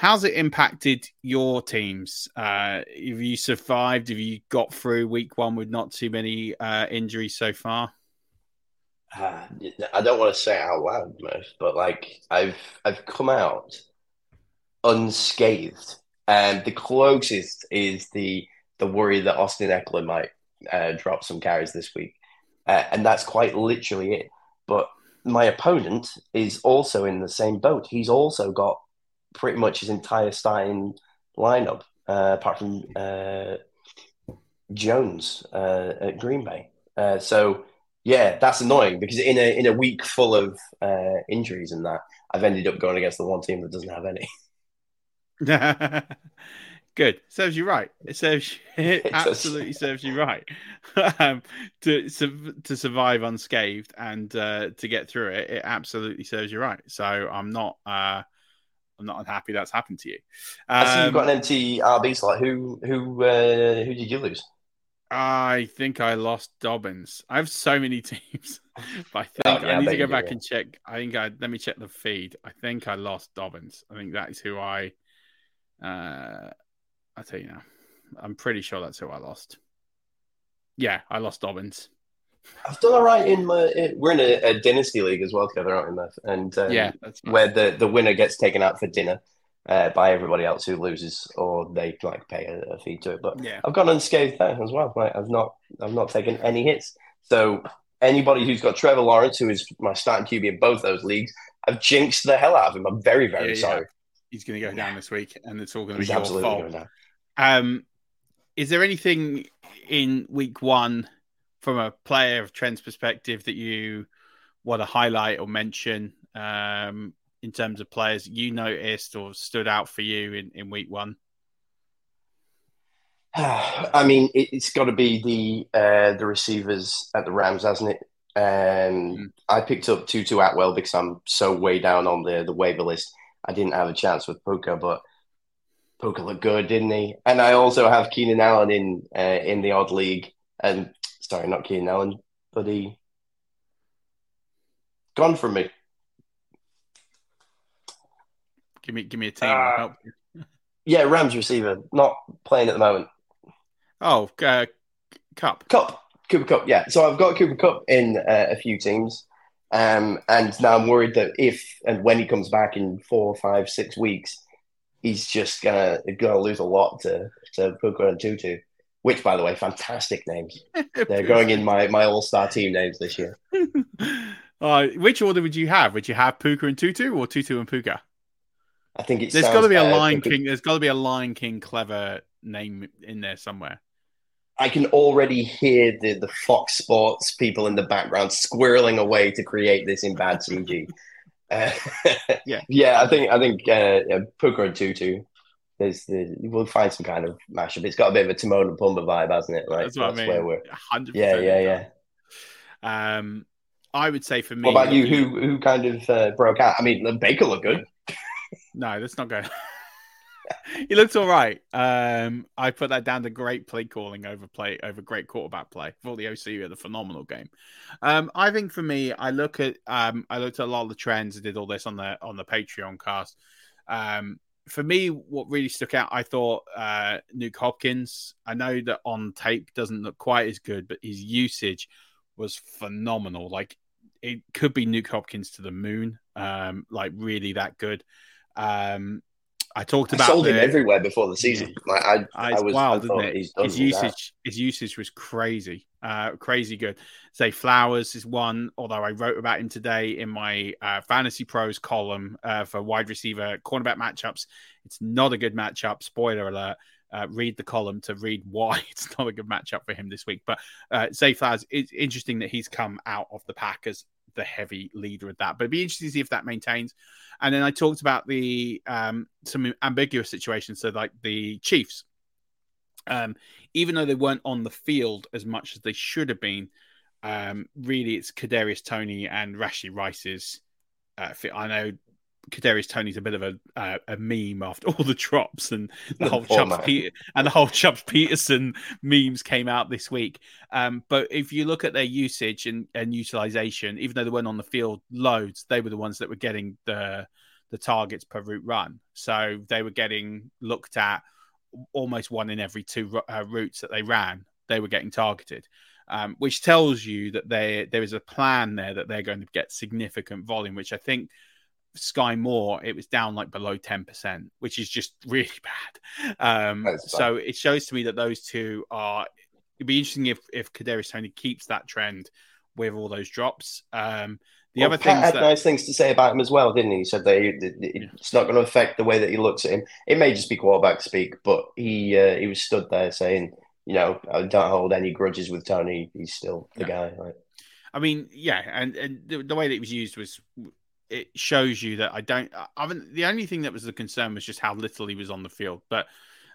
How's it impacted your teams? Uh, have you survived? Have you got through week one with not too many uh, injuries so far? Uh, I don't want to say it out loud, Murf, but like I've I've come out unscathed, and the closest is the the worry that Austin Ekeler might uh, drop some carries this week, uh, and that's quite literally it. But my opponent is also in the same boat. He's also got pretty much his entire starting lineup, uh, apart from uh, Jones uh, at Green Bay. Uh, so yeah, that's annoying because in a in a week full of uh, injuries and that, I've ended up going against the one team that doesn't have any. Good. Serves you right. It serves you, it, it absolutely serves you right um, to to survive unscathed and uh, to get through it. It absolutely serves you right. So I'm not uh, I'm not unhappy that's happened to you. Um, I see you've got an empty RB slot. Who who uh, who did you lose? I think I lost Dobbins. I have so many teams, but I think oh, yeah, I need I to go back do, and check. I think I let me check the feed. I think I lost Dobbins. I think that is who I. Uh, I tell you now, I'm pretty sure that's who I lost. Yeah, I lost Dobbins. I've done all right in my. We're in a, a dynasty league as well together, aren't we, And um, yeah, where the the winner gets taken out for dinner uh, by everybody else who loses, or they like pay a, a fee to it. But yeah. I've gone unscathed there as well. Like, I've not I've not taken any hits. So anybody who's got Trevor Lawrence, who is my starting QB in both those leagues, I've jinxed the hell out of him. I'm very very yeah, sorry. Yeah. He's going to go down this week, and it's all going to be your fault. Um, is there anything in week one? From a player of Trent's perspective that you want to highlight or mention um, in terms of players you noticed or stood out for you in, in week one? I mean, it, has got to be the uh, the receivers at the Rams, hasn't it? Um, mm. I picked up Tutu Atwell because I'm so way down on the the waiver list. I didn't have a chance with Puka, but Puka looked good, didn't he? And I also have Keenan Allen in uh, in the odd league, and sorry, not Keenan Allen, but he gone from me. Give me, give me a team. Uh, help Yeah, Rams receiver, not playing at the moment. Oh, uh, Cup, Kupp. Cooper Kupp, yeah. So I've got Cooper Kupp in uh, a few teams. Um, and now I'm worried that if and when he comes back in four, five, six weeks, he's just gonna gonna lose a lot to to Puka and Tutu. Which, by the way, fantastic names. They're going in my my all star team names this year. uh, which order would you have? Would you have Puka and Tutu or Tutu and Puka? I think it's there's got to be a Lion King. There's got to be a Lion King clever name in there somewhere. I can already hear the, the Fox Sports people in the background squirreling away to create this in bad CG. uh, yeah, yeah. I think I think uh, Puka and Tutu. There's the we'll find some kind of mashup. It's got a bit of a Timon and Pumbaa vibe, hasn't it? Like, that's what that's I mean. Where we're, 100% yeah, yeah, yeah. Um, I would say for me. What about you? Who who kind of uh, broke out? I mean, Baker looked good. no, that's not good. he looks all right. Um, I put that down to great play calling over play over great quarterback play. For the OC had a phenomenal game. Um, I think for me, I look at um, I looked at a lot of the trends. I did all this on the on the Patreon cast. Um, for me, what really stuck out, I thought uh, Nuk Hopkins. I know that on tape doesn't look quite as good, but his usage was phenomenal. Like it could be Nuk Hopkins to the moon. Um, like really that good. Um, I talked about I sold the, him everywhere before the season. Yeah. Like I, I, I was wild, isn't it? His usage, his usage was crazy, uh, crazy good. Zay Flowers is one, although I wrote about him today in my uh, fantasy pros column uh, for wide receiver cornerback matchups. It's not a good matchup. Spoiler alert. Uh, read the column to read why it's not a good matchup for him this week. But uh, Zay Flowers, it's interesting that he's come out of the pack as the heavy leader of that. But it'd be interesting to see if that maintains. And then I talked about the um, some ambiguous situations. So like the Chiefs, um, even though they weren't on the field as much as they should have been, um, really it's Kadarius Toney and Rashee Rice's. Uh, I know Kadarius Toney's a bit of a uh, a meme after all the drops and the whole Chubbs Pe- and the whole Chubbs Peterson memes came out this week. Um, but if you look at their usage and, and utilization, even though they weren't on the field loads, they were the ones that were getting the the targets per route run. So they were getting looked at almost one in every two uh, routes that they ran. They were getting targeted. Um, which tells you that they, there is a plan there that they're going to get significant volume, which I think Skyy Moore, it was down like below 10%, which is just really bad. Um, so it shows to me that those two are. It'd be interesting if if Kadarius Toney keeps that trend with all those drops. Um, the well, other thing had that... nice things to say about him as well, didn't he? He said that it's not going to affect the way that he looks at him. It may just be quarterback speak, but he uh, he was stood there saying, you know, I don't hold any grudges with Toney. He's still the yeah. guy. Right? I mean, yeah, and, and the, the, way that it was used was it shows you that I don't. I mean, the only thing that was the concern was just how little he was on the field. But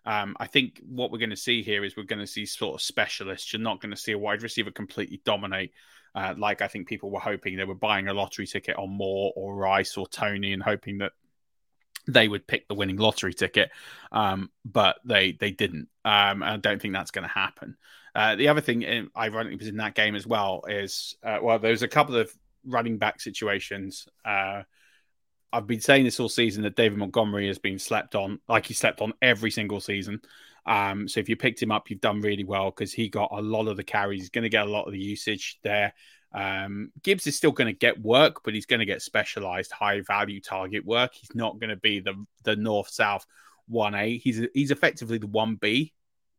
um, I think what we're going to see here is we're going to see sort of specialists. You're not going to see a wide receiver completely dominate. Uh, like I think people were hoping they were buying a lottery ticket on Moore or Rice or Toney and hoping that they would pick the winning lottery ticket, um, but they they didn't. Um, I don't think that's going to happen. Uh, the other thing, uh, ironically, was in that game as well is uh, well, there was a couple of running back situations. Uh, I've been saying this all season that David Montgomery has been slept on, like he slept on every single season. Um, so if you picked him up, you've done really well because he got a lot of the carries. He's going to get a lot of the usage there. Um, Gibbs is still going to get work, but he's going to get specialized, high value target work. He's not going to be the the north south one A. He's he's effectively the one B,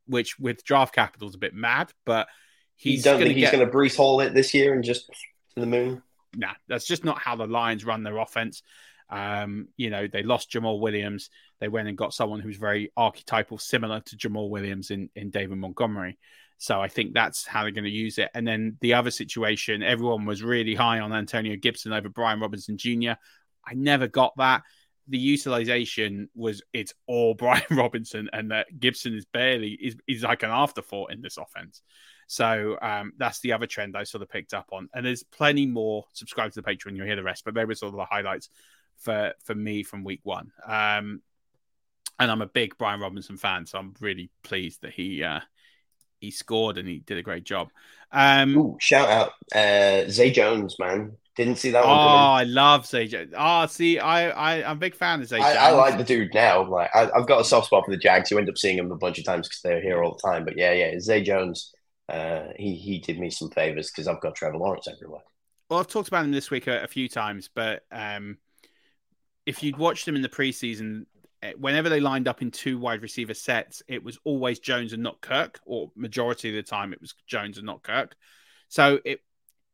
which with draft capital is a bit mad, but he's. You don't think he's going to Breece Hall it this year and just to the moon? Nah, that's just not how the Lions run their offense. Um, you know, they lost Jamaal Williams. They went and got someone who's very archetypal, similar to Jamaal Williams in, in David Montgomery. So I think that's how they're going to use it. And then the other situation, everyone was really high on Antonio Gibson over Brian Robinson Jr. I never got that. The utilization was it's all Brian Robinson, and that Gibson is barely is, is like an afterthought in this offense. So um, that's the other trend I sort of picked up on. And there's plenty more. Subscribe to the Patreon, you'll hear the rest. But they were sort of the highlights for for me from week one. Um, and I'm a big Brian Robinson fan, so I'm really pleased that he uh, he scored and he did a great job. Um, Ooh, shout out uh, Zay Jones, man. Didn't see that one. coming. I love Zay Jones. Oh, see, I, I I'm a big fan of Zay Jones. I, I like the dude now. Like I, I've got a soft spot for the Jags. You end up seeing him a bunch of times because they're here all the time. But yeah, yeah, Zay Jones. Uh, he he did me some favors because I've got Trevor Lawrence everywhere. Well, I've talked about him this week a, a few times, but um, if you'd watched him in the preseason, eh, whenever they lined up in two wide receiver sets, it was always Jones and not Kirk, or majority of the time it was Jones and not Kirk. So it,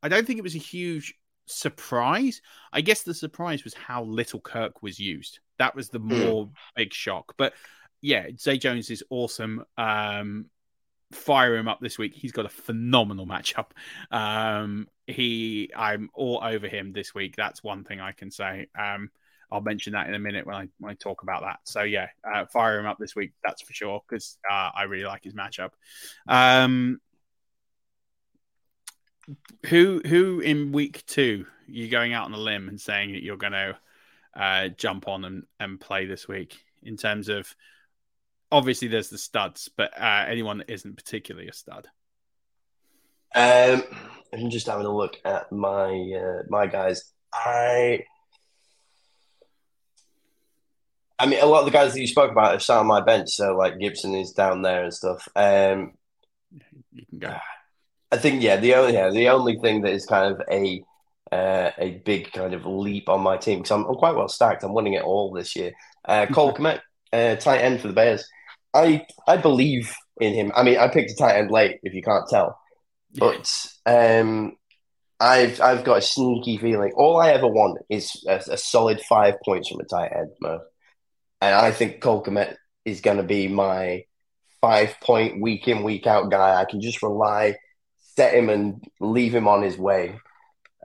I don't think it was a huge surprise. I guess the surprise was how little Kirk was used. That was the more big shock. But yeah, Zay Jones is awesome. Um, fire him up this week. He's got a phenomenal matchup. Um, he, I'm all over him this week. That's one thing I can say. Um, I'll mention that in a minute when I when I talk about that. So yeah, uh, fire him up this week. That's for sure because uh, I really like his matchup. Um, who who in week two you going out on a limb and saying that you're going to uh, jump on and, and play this week in terms of obviously there's the studs, but uh, anyone that isn't particularly a stud. Um, I'm just having a look at my uh, my guys. I I mean, a lot of the guys that you spoke about have sat on my bench, so like Gibson is down there and stuff. Um, You can go. I think yeah, the only yeah, the only thing that is kind of a uh, a big kind of leap on my team because I'm, I'm quite well stacked. I'm winning it all this year. Uh, Cole Kmet, uh, tight end for the Bears. I I believe in him. I mean, I picked a tight end late, if you can't tell, but um, I've I've got a sneaky feeling. All I ever want is a, a solid five points from a tight end, Mo. And I think Cole Kmet is going to be my five point week in week out guy. I can just rely, set him and leave him on his way.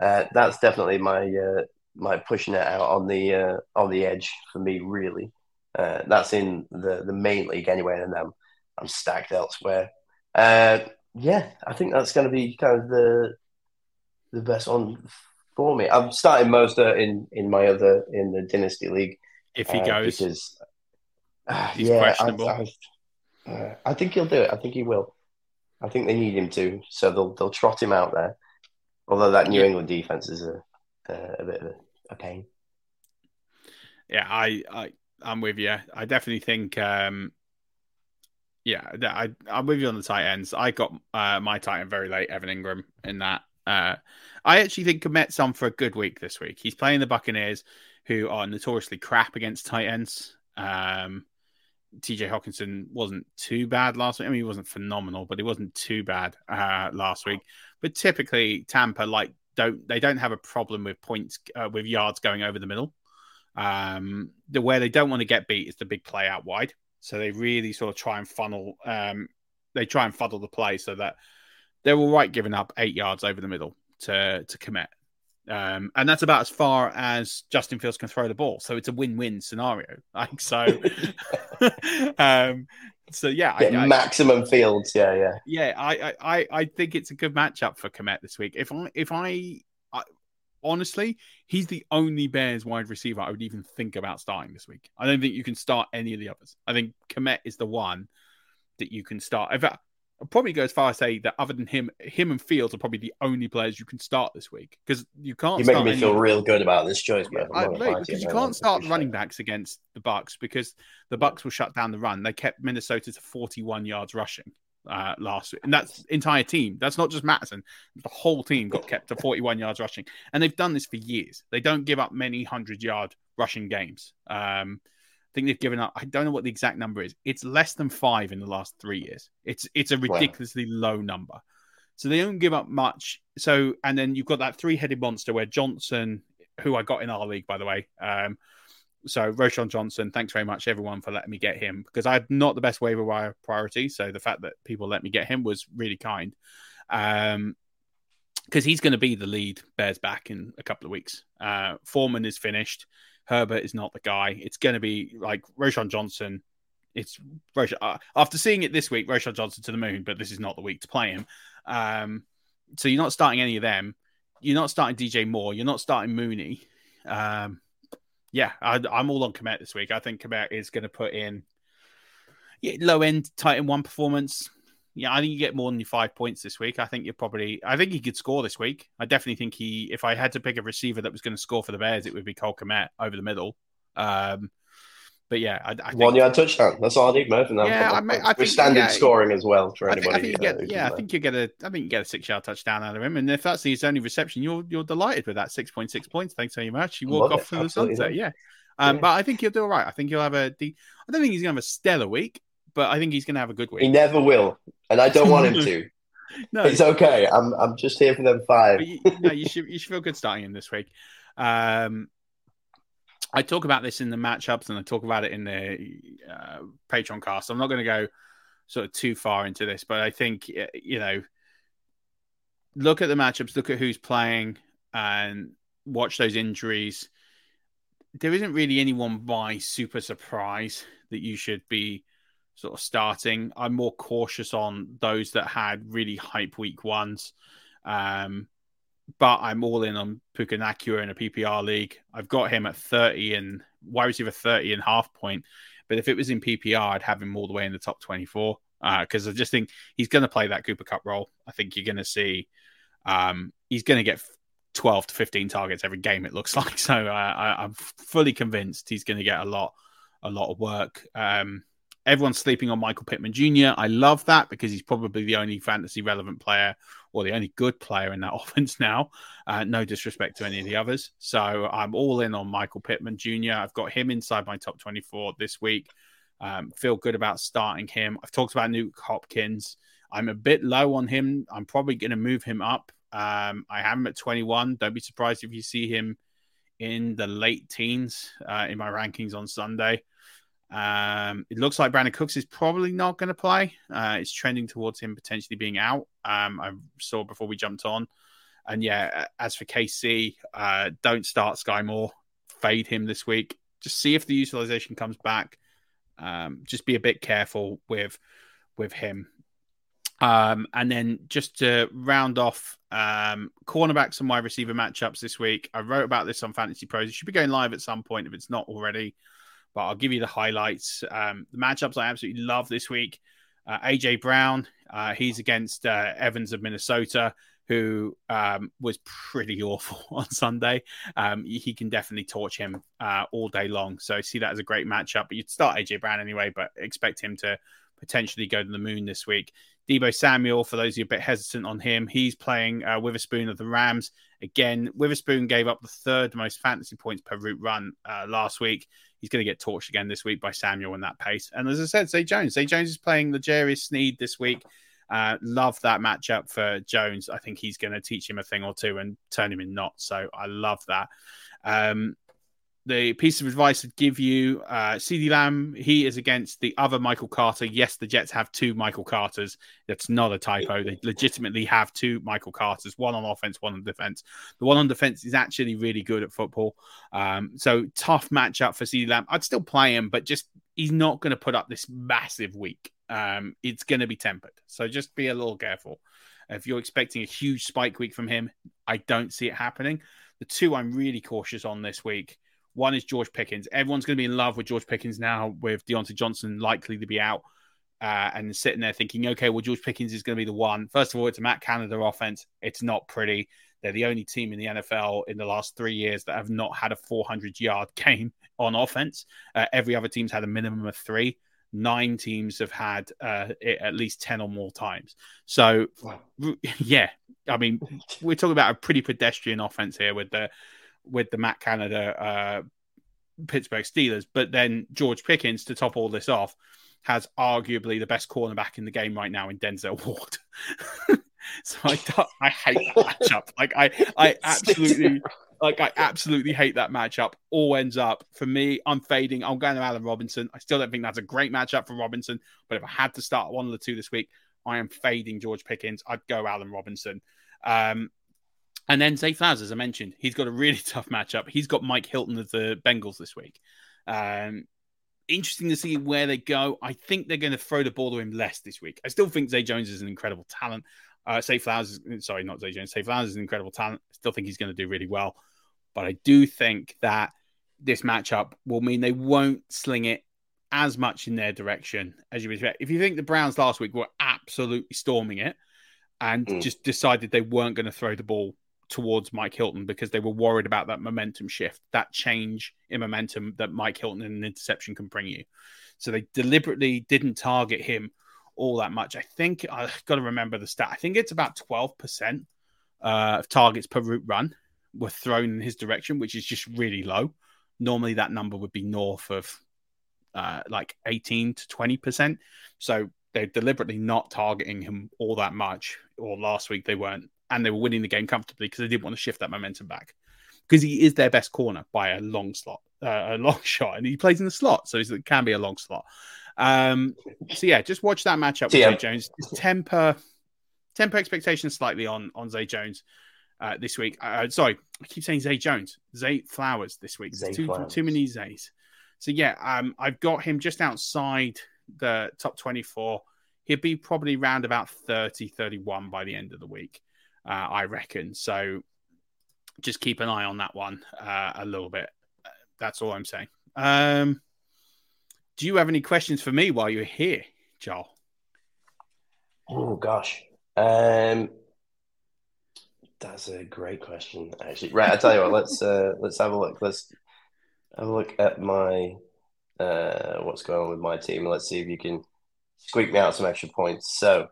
Uh, that's definitely my uh, my pushing it out on the uh, on the edge for me. Really, uh, that's in the the main league anyway, and then I'm stacked elsewhere. Uh, yeah, I think that's going to be kind of the the best one for me. I'm starting Mostert in in my other in the dynasty league If he uh, goes, because uh, He's yeah, questionable. I, I, uh, I think he'll do it. I think he will. I think they need him to, so they'll they'll trot him out there. Although that New Yeah. England defense is a a, a bit of a, a pain. yeah, I, I, I'm with you. I definitely think, um, yeah, I, I'm with you on the tight ends. I got uh, my tight end very late, Evan Engram, in that. Uh, I actually think Kmet's on for a good week this week. He's playing the Buccaneers, who are notoriously crap against tight ends. Um, TJ Hockenson wasn't too bad last week. I mean, he wasn't phenomenal, but he wasn't too bad uh, last week. But typically, Tampa like don't they don't have a problem with points uh, with yards going over the middle. Um, the where they don't want to get beat is the big play out wide. So they really sort of try and funnel. Um, they try and fuddle the play so that they're all right giving up eight yards over the middle to to Kmet. Um, and that's about as far as Justin Fields can throw the ball. So it's a win-win scenario. Like so, um, so yeah, I, I, maximum fields, yeah, yeah. yeah, I, I, I- I think it's a good matchup for Kmet this week. If I, if I, I, honestly, he's the only Bears wide receiver I would even think about starting this week. I don't think you can start any of the others. I think Kmet is the one that you can start. In fact, I'll probably go as far as say that other than him, him and Fields are probably the only players you can start this week because you can't. You're start making me feel real good about this choice, man. I, I'm not mate, gonna lie to because you can't start running backs against the Bucks because the Bucks will shut down the run. They kept Minnesota to 41 yards rushing uh, last week, and that's entire team. That's not just Mattison. The whole team got kept to 41 yards rushing, and they've done this for years. They don't give up many hundred yard rushing games. Um, I think they've given up. I don't know what the exact number is. It's less than five in the last three years. It's it's a Wow. ridiculously low number. So they don't give up much. So and then you've got that three headed monster where Johnson, who I got in our league by the way. Um, so Roschon Johnson, thanks very much everyone for letting me get him because I had not the best waiver wire priority. So the fact that people let me get him was really kind. Um, because he's going to be the lead Bears back in a couple of weeks. Uh, Foreman is finished. Herbert is not the guy. It's going to be like Roschon Johnson. It's Roschon, uh, after seeing it this week, Roschon Johnson to the moon, but this is not the week to play him. Um, so you're not starting any of them. You're not starting DJ Moore. You're not starting Mooney. Um, yeah, I, am all on Kmet this week. I think Kmet is going to put in yeah, low end tight end one performance. Yeah, I think you get more than your five points this week. I think you're probably. I think he could score this week. I definitely think he. If I had to pick a receiver that was going to score for the Bears, it would be Cole Kmet over the middle. Um, but yeah, I, I think, one yard touchdown. That's all I need, Murf. Yeah, I, mean, I think standard yeah, scoring as well for I anybody. think, I think you get, yeah, I think you get a, I think you get a six yard touchdown out of him, and if that's his only reception, you're you're delighted with that six point six points. Thanks very much. You walk off it. through the sunset, yeah. Um, But I think he'll do all right. I think he'll have a. De- I don't think he's gonna have a stellar week, but I think he's gonna have a good week. He never will, and I don't want him to. no, It's okay. I'm I'm just here for them five. but you, no, you should you should feel good starting him this week. Um, I talk about this in the matchups, and I talk about it in the uh, Patreon cast. I'm not going to go sort of too far into this, but I think you know, look at the matchups, look at who's playing, and watch those injuries. There isn't really anyone by super surprise that you should be sort of starting. I'm more cautious on those that had really hype week ones. Um, but I'm all in on Puka Nacua in a PPR league. I've got him at 30 and wide receiver 30 and half point. But if it was in PPR, I'd have him all the way in the top 24 because I just think he's going to play that Cooper Kupp role. I think you're going to see um, he's going to get 12 to 15 targets every game. It looks like so. Uh, I, I'm fully convinced he's going to get a lot, a lot of work. Um, everyone's sleeping on Michael Pittman Jr. I love that because he's probably the only fantasy relevant player or the only good player in that offense now. Uh, no disrespect to any of the others. So I'm all in on Michael Pittman Jr. I've got him inside my top 24 this week. Um, feel good about starting him. I've talked about Nuk Hopkins. I'm a bit low on him. I'm probably going to move him up. Um, I have him at 21. Don't be surprised if you see him in the late teens uh, in my rankings on Sunday. Um, it looks like Brandin Cooks is probably not going to play. Uh, it's trending towards him potentially being out. Um, I saw before we jumped on. And yeah, as for KC, uh, don't start Skyy Moore. Fade him this week. Just see if the utilization comes back. Um, just be a bit careful with with him. Um, and then just to round off um, cornerbacks and wide receiver matchups this week. I wrote about this on Fantasy Pros. It should be going live at some point if it's not already but I'll give you the highlights. Um, the matchups I absolutely love this week. Uh, AJ Brown, uh, he's against uh, Evans of Minnesota, who um, was pretty awful on Sunday. Um, he can definitely torch him uh, all day long. So I see that as a great matchup. But you'd start AJ Brown anyway, but expect him to potentially go to the moon this week. Deebo Samuel, for those of you a bit hesitant on him, he's playing uh, Witherspoon of the Rams. Again, Witherspoon gave up the third most fantasy points per route run uh, last week. He's going to get torched again this week by Samuel in that pace. And as I said, Zay Jones. Zay Jones is playing L'Jarius Sneed this week. Uh, love that matchup for Jones. I think he's going to teach him a thing or two and turn him in knots. So I love that. Um, the piece of advice I'd give you, uh, CeeDee Lamb, he is against the other Michael Carter. Yes, the Jets have two Michael Carters. That's not a typo. They legitimately have two Michael Carters, one on offense, one on defense. The one on defense is actually really good at football. Um, so tough matchup for CeeDee Lamb. I'd still play him, but just he's not going to put up this massive week. Um, it's going to be tempered. So just be a little careful. If you're expecting a huge spike week from him, I don't see it happening. The two I'm really cautious on this week. One is George Pickens. Everyone's going to be in love with George Pickens now, with Diontae Johnson likely to be out, uh, and sitting there thinking, okay, well, George Pickens is going to be the one. First of all, it's a Matt Canada offense. It's not pretty. They're the only team in the NFL in the last three years that have not had a 400 yard game on offense. Uh, every other team's had a minimum of three. Nine teams have had uh, it at least 10 or more times. So, yeah, I mean, we're talking about a pretty pedestrian offense here with the with the Matt Canada uh, Pittsburgh Steelers. But then George Pickens, to top all this off, has arguably the best cornerback in the game right now in Denzel Ward. so I I hate that matchup. Like I I absolutely like I absolutely hate that matchup. All ends up for me. I'm fading. I'm going to Allen Robinson. I still don't think that's a great matchup for Robinson. But if I had to start one of the two this week, I am fading George Pickens. I'd go Allen Robinson. Um, and then Zay Flowers, as I mentioned, he's got a really tough matchup. He's got Mike Hilton of the Bengals this week. Um, interesting to see where they go. I think they're going to throw the ball to him less this week. I still think Zay Jones is an incredible talent. Uh, Zay Flowers, is, sorry, not Zay Jones. Zay Flowers is an incredible talent. I still think he's going to do really well. But I do think that this matchup will mean they won't sling it as much in their direction as you would expect. If you think the Browns last week were absolutely storming it and mm. just decided they weren't going to throw the ball towards Mike Hilton because they were worried about that momentum shift, that change in momentum that Mike Hilton and an interception can bring you. So they deliberately didn't target him all that much. I think I've got to remember the stat. I think it's about 12% uh, of targets per route run were thrown in his direction, which is just really low. Normally that number would be north of uh, like 18 to 20%. So they're deliberately not targeting him all that much. Or last week they weren't. And they were winning the game comfortably because they didn't want to shift that momentum back. Because he is their best corner by a long slot, uh, a long shot, and he plays in the slot, so it can be a long slot. Um, so yeah, just watch that matchup with Zay Jones. Just temper, temper expectations slightly on on Zay Jones uh, this week. Uh, sorry, I keep saying Zay Jones, Zay Flowers this week. Zay too, too many Zays. So yeah, um, I've got him just outside the top 24. He'll be probably round about 30, 31 by the end of the week, uh, I reckon. So just keep an eye on that one uh, a little bit. That's all I'm saying. Um, do you have any questions for me while you're here, Joel? Oh gosh, um, that's a great question. Actually, right. I tell you what. Let's uh, let's have a look. Let's have a look at my uh, what's going on with my team. Let's see if you can squeak me out some extra points. So,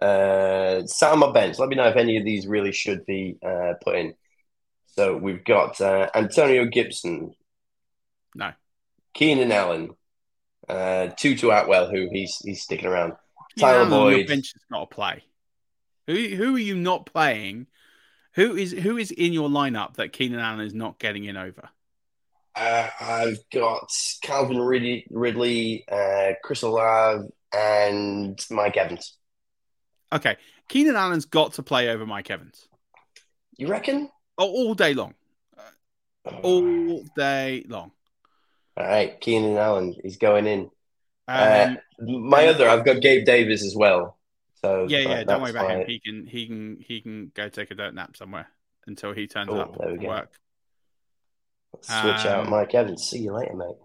uh, sat on my bench. Let me know if any of these really should be uh, put in. So we've got uh, Antonio Gibson. No. Keenan Allen. Uh, Tutu Atwell, who he's he's sticking around. Tyler Boyd. bench is not a play. Who who are you not playing? Who is who is in your lineup that Keenan Allen is not getting in over? Uh, I've got Calvin Ridley, Ridley uh, Chris Olave, and Mike Evans. Okay, Keenan Allen's got to play over Mike Evans. You reckon? Oh, all day long. Uh, all day long. All right, Keenan Allen, he's going in. Um, uh, my other, I've got Gabe Davis as well. So yeah, yeah, don't worry about him. He can, he can, he can go take a dirt nap somewhere until he turns oh, up at work. Switch um, out Mike Evans. See you later, mate.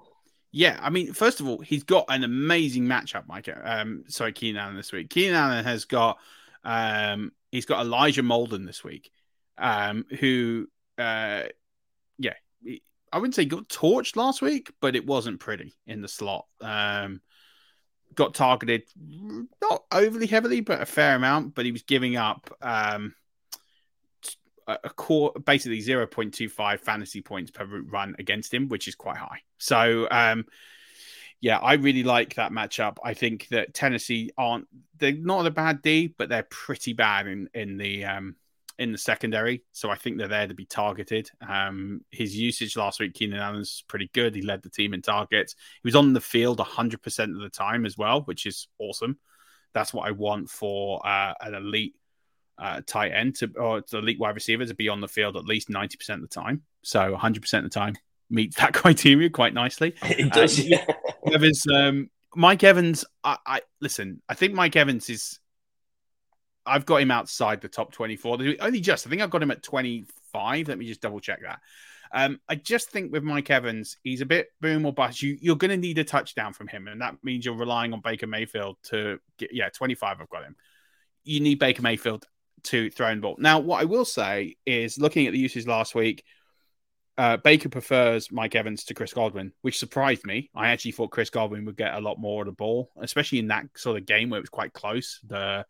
Yeah, I mean, first of all, he's got an amazing matchup, Mike. Um, sorry, Keenan Allen this week. Keenan Allen has got, um, he's got Elijah Molden this week, um, who, uh, yeah, I wouldn't say got torched last week, but it wasn't pretty in the slot. Um, got targeted not overly heavily, but a fair amount. But he was giving up um, a core basically 0.25 fantasy points per run against him, which is quite high. So um, yeah, I really like that matchup. I think that Tennessee aren't they're not a bad D, but they're pretty bad in in the um, in the secondary. So I think they're there to be targeted. Um, his usage last week, Keenan Allen's pretty good. He led the team in targets. He was on the field 100% of the time as well, which is awesome. That's what I want for uh, an elite uh, tight end to or the elite wide receiver to be on the field at least 90% of the time. So 100% of the time meets that criteria quite nicely. It does. Uh, yeah. Evans, um, Mike Evans, I, I listen, I think Mike Evans is I've got him outside the top 24. Only just, I think I've got him at 25. Let me just double check that. Um, I just think with Mike Evans, he's a bit boom or bust. You, you're going to need a touchdown from him, and that means you're relying on Baker Mayfield to get. Yeah, 25. I've got him. You need Baker Mayfield to throw in ball. Now, what I will say is, looking at the uses last week, uh, Baker prefers Mike Evans to Chris Godwin, which surprised me. I actually thought Chris Godwin would get a lot more of the ball, especially in that sort of game where it was quite close. The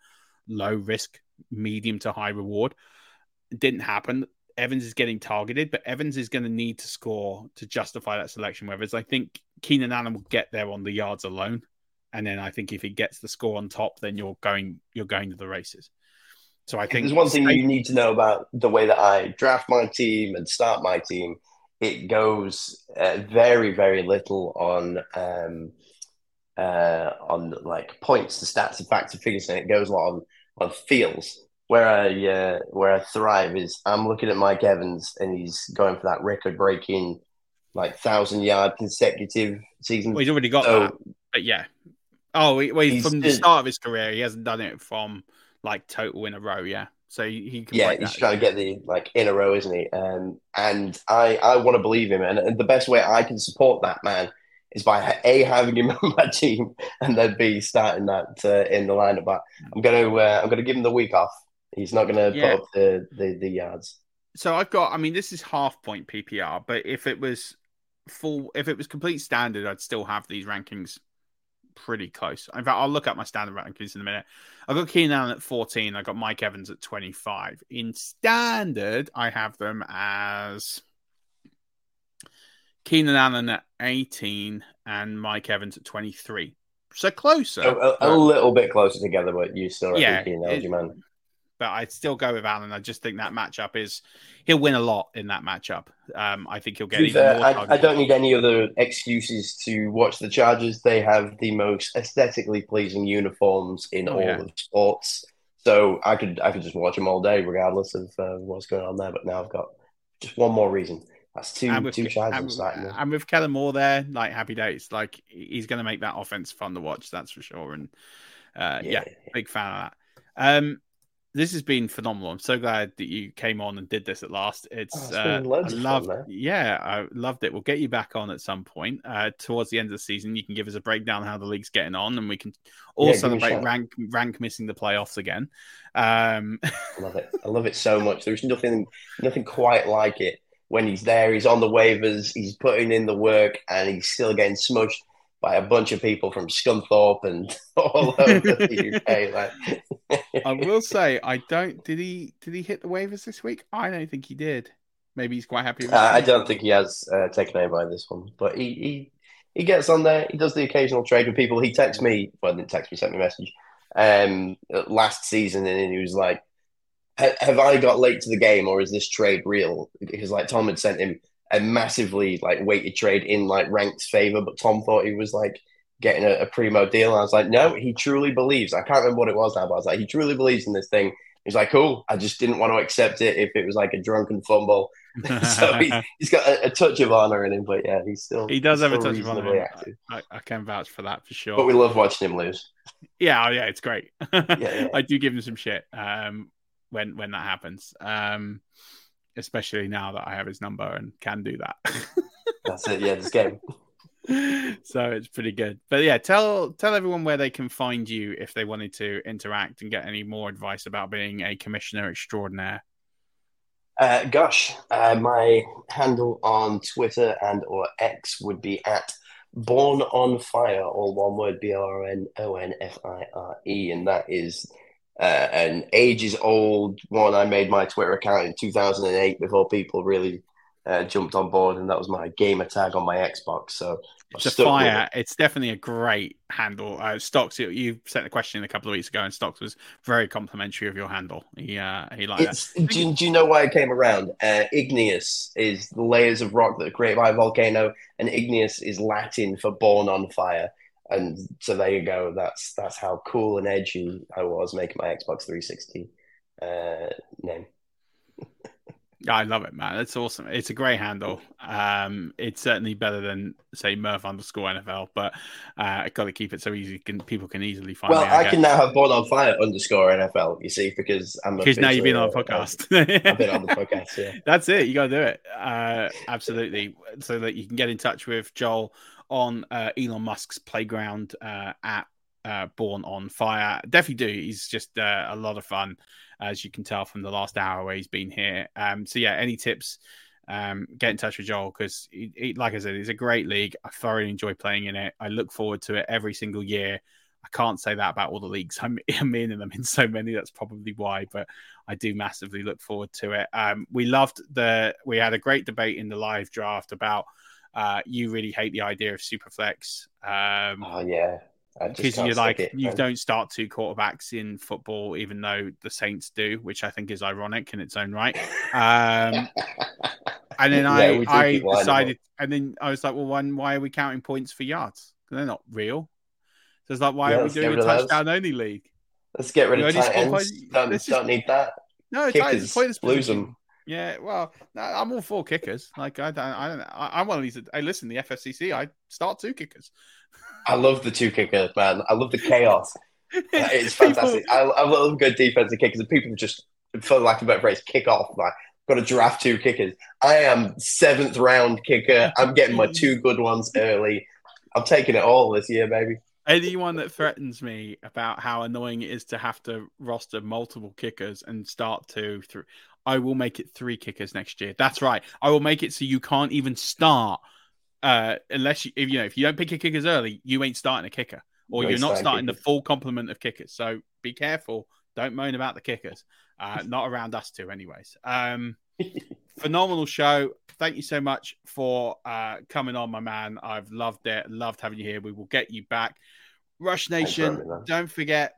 low risk, medium to high reward. It didn't happen. Evans is getting targeted, but Evans is going to need to score to justify that selection. Whereas I think Keenan Allen will get there on the yards alone, and then I think if he gets the score on top, then you're going you're going to the races. So I think there's one thing you need to know about the way that I draft my team and start my team. It goes uh, very very little on um, uh, on like points, the stats, and facts, and figures, and it goes a lot on on feels. Where I uh, where I thrive is I'm looking at Mike Evans and he's going for that record breaking like thousand yard consecutive season. Well, he's already got so, that, but yeah. Oh, well, he's, from the start of his career, he hasn't done it from like total in a row. Yeah, so he, can. Yeah, he's that. trying to get the like in a row, isn't he? Um, and I I want to believe him, and, and the best way I can support that man is by a having him on my team, and then b starting that uh, in the lineup. But I'm gonna uh, I'm gonna give him the week off. He's not gonna Yeah. put up the, the the yards. So I've got. I mean, this is half point PPR, but if it was full, if it was complete standard, I'd still have these rankings pretty close. In fact, I'll look up my standard rankings in a minute. I've got Keenan Allen at 14. I've got Mike Evans at 25. In standard, I have them as Keenan Allen at 18 and Mike Evans at 23. So closer. A, a, a little bit closer together, but you still Yeah, Keenan Allen's man. But I'd still go with Allen. I just think that matchup is he'll win a lot in that matchup. Um, I think he'll get even fair, more. I. I don't need any other excuses to watch the Chargers. They have the most aesthetically pleasing uniforms in Oh, all yeah. of sports. So I could I could just watch them all day, regardless of uh, what's going on there. But now I've got just one more reason. That's two And with, two Chargers and, starting there. and with Kellen Moore there, like happy days. Like he's going to make that offense fun to watch. That's for sure. And uh, yeah, big fan of that. Um, this has been phenomenal. I'm so glad that you came on and did this at last. It's, Oh, it's uh, been loads I fun, loved, yeah, I loved it. We'll get you back on at some point uh, towards the end of the season. You can give us a breakdown of how the league's getting on, and we can all Yeah, give me a celebrate rank rank missing the playoffs again. Um, I love it. I love it so much. There's nothing nothing quite like it when he's there. He's on the waivers. He's putting in the work, and he's still getting smushed by a bunch of people from Scunthorpe and all over the UK. Like, I will say, I don't. Did he? Did he hit the waivers this week? I don't think he did. Maybe he's quite happy. With Uh, I don't think he has uh, taken over by this one, but he, he he gets on there. He does the occasional trade with people. He texts me, well, didn't text me, sent me a message um, last season, and he was like, "Have I got late to the game, or is this trade real?" Because like Tom had sent him a massively like weighted trade in like ranked favor, but Tom thought he was like getting a, a primo deal. And I was like, "No, he truly believes." I can't remember what it was now, but I was like, "He truly believes in this thing." He's like, "Cool." I just didn't want to accept it if it was like a drunken fumble so he's, he's got a, a touch of honor in him, but yeah, he's still he does have a touch of honor. reasonably in him. active. I, I can vouch for that for sure. But we love watching him lose. Yeah, oh, yeah, it's great. yeah. I do give him some shit um, when when that happens, um, especially now that I have his number and can do that. That's it. Yeah, this game. so it's pretty good. But yeah, tell tell everyone where they can find you if they wanted to interact and get any more advice about being a commissioner extraordinaire. Uh, gosh, uh, my handle on Twitter and or X would be at Born on Fire, all one word, B R N O N F I R E, and that is uh, an ages old one. I made my Twitter account in 2008 before people really uh, jumped on board, and that was my gamer tag on my Xbox. So It's a with it. fire. It's definitely a great handle. Uh, Stocks, you, you sent a question a couple of weeks ago, and Stocks was very complimentary of your handle. He uh, he liked It's, do, you- do you know why it came around? Uh, igneous is the layers of rock that are created by a volcano, and igneous is Latin for born on fire. And so there you go. That's that's how cool and edgy I was making my Xbox 360 uh, name. I love it, man. It's awesome. It's a great handle. Um, it's certainly better than say Murf underscore NFL, but uh, I got to keep it so easy can people can easily find Well, me. I guess. can now have born on fire underscore NFL. You see, because I'm because now you've been on uh, podcast. I've been on the podcast. Yeah. That's it. You got to do it. Uh, absolutely. So that you can get in touch with Joel on uh, Elon Musk's playground uh, at uh, Born on Fire. Definitely do. He's just uh, a lot of fun, as you can tell from the last hour where he's been here. Um, so, yeah, any tips? Um, get in touch with Joel because, like I said, it's a great league. I thoroughly enjoy playing in it. I look forward to it every single year. I can't say that about all the leagues I'm, I'm in, and I'm in so many. That's probably why, but I do massively look forward to it. Um, we loved the. We had a great debate in the live draft about. Uh, you really hate the idea of superflex. Um, Oh yeah. Because you're like it, you don't start two quarterbacks in football, even though the Saints do, which I think is ironic in its own right. Um, and then Yeah, I, I keep lining up. decided, and then I was like, well, one, why are we counting points for yards? They're not real. So it's like, why Yeah, are we doing a of those. touchdown only league? Let's get rid You of tight ends. Don't, don't need that. No, it's, like, it's Kickers, pointless lose them. Yeah, well, I'm all for kickers. Like I don't, I don't, I, I'm one of these. Hey, listen, the FFCC, I start two kickers. I love the two kickers, man. I love the chaos. it's People- fantastic. I, I love good defensive kickers, and people just for lack of a better phrase, kick off. Like, got to draft two kickers. I am seventh round kicker. I'm getting my two good ones early. I'm taking it all this year, baby. Anyone that threatens me about how annoying it is to have to roster multiple kickers and start two, three, I will make it three kickers next year. That's right. I will make it so you can't even start uh, unless you, if you know, if you don't pick your kickers early, you ain't starting a kicker, or you're not starting kickers. the full complement of kickers. So be careful. Don't moan about the kickers. Uh, not around us two, anyways. Um, phenomenal show. Thank you so much for uh, coming on, my man. I've loved it. Loved having you here. We will get you back. Rush Nation, don't forget,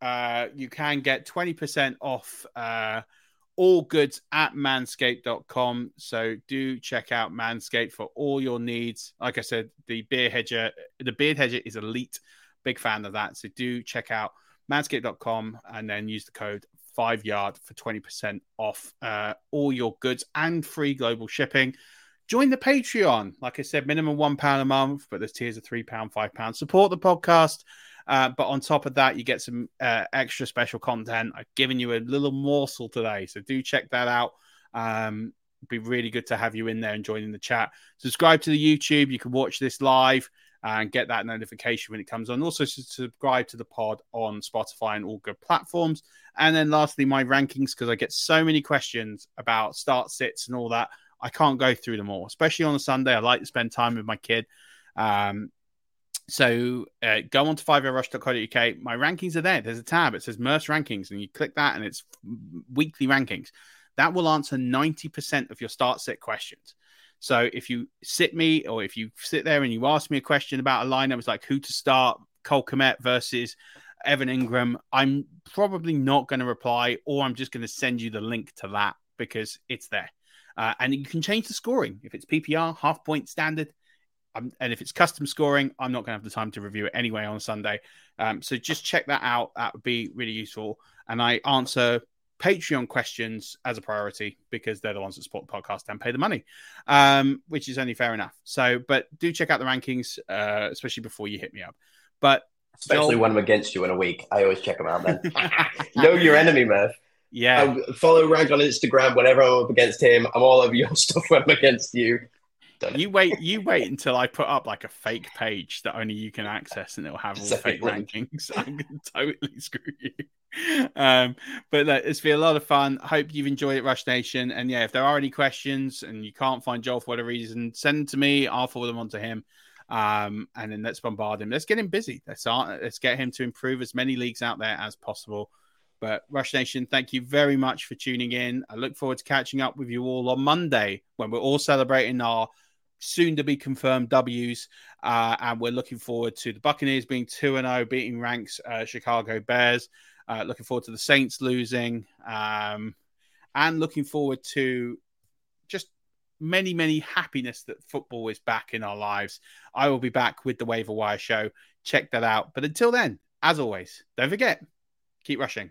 uh, you can get 20% off uh, all goods at manscaped.com. So do check out Manscaped for all your needs. Like I said, the beard hedger, the beard hedger is elite. Big fan of that. So do check out manscaped.com and then use the code five yard for 20% off uh, all your goods and free global shipping. Join the Patreon. Like I said, minimum one pound a month, but there's tiers of three pound, five pound. Support the podcast. Uh, but on top of that, you get some uh, extra special content. I've given you a little morsel today, so do check that out. Um, be really good to have you in there and joining the chat. Subscribe to the YouTube. You can watch this live and get that notification when it comes on. Also, subscribe to the pod on Spotify and all good platforms. And then, lastly, my rankings because I get so many questions about start sits and all that. I can't go through them all, especially on a Sunday. I like to spend time with my kid. Um, so uh, go on to 5rush.co.uk. My rankings are there. There's a tab. It says Murf's Rankings, and you click that, and it's weekly rankings. That will answer 90% of your start set questions. So if you sit me, or if you sit there and you ask me a question about a line, lineup, it's like who to start, Cole Kmet versus Evan Engram, I'm probably not going to reply, or I'm just going to send you the link to that because it's there. Uh, and you can change the scoring. If it's PPR, half point standard, I'm, and if it's custom scoring, I'm not going to have the time to review it anyway on Sunday. Um, so just check that out. That would be really useful. And I answer Patreon questions as a priority because they're the ones that support the podcast and pay the money, um, which is only fair enough. So, but do check out the rankings, uh, especially before you hit me up. But especially Joel... when I'm against you in a week, I always check them out. Then know your enemy, Murf. Yeah, I follow Rank on Instagram whenever I'm up against him. I'm all over your stuff when I'm against you. You wait, you wait until I put up like a fake page that only you can access, and it'll have all fake rankings. I'm gonna totally screw you. Um, but look, it's been a lot of fun. Hope you've enjoyed it, Rush Nation. And yeah, if there are any questions and you can't find Joel for whatever reason, send them to me. I'll forward them on to him. Um, and then let's bombard him. Let's get him busy. Let's let's get him to improve as many leagues out there as possible. But Rush Nation, thank you very much for tuning in. I look forward to catching up with you all on Monday when we're all celebrating our soon to be confirmed W's. Uh, and we're looking forward to the Buccaneers being 2 0, beating ranks uh, Chicago Bears. Uh, looking forward to the Saints losing. Um, and looking forward to just many, many happiness that football is back in our lives. I will be back with the Waiver Wire show. Check that out. But until then, as always, don't forget, keep rushing.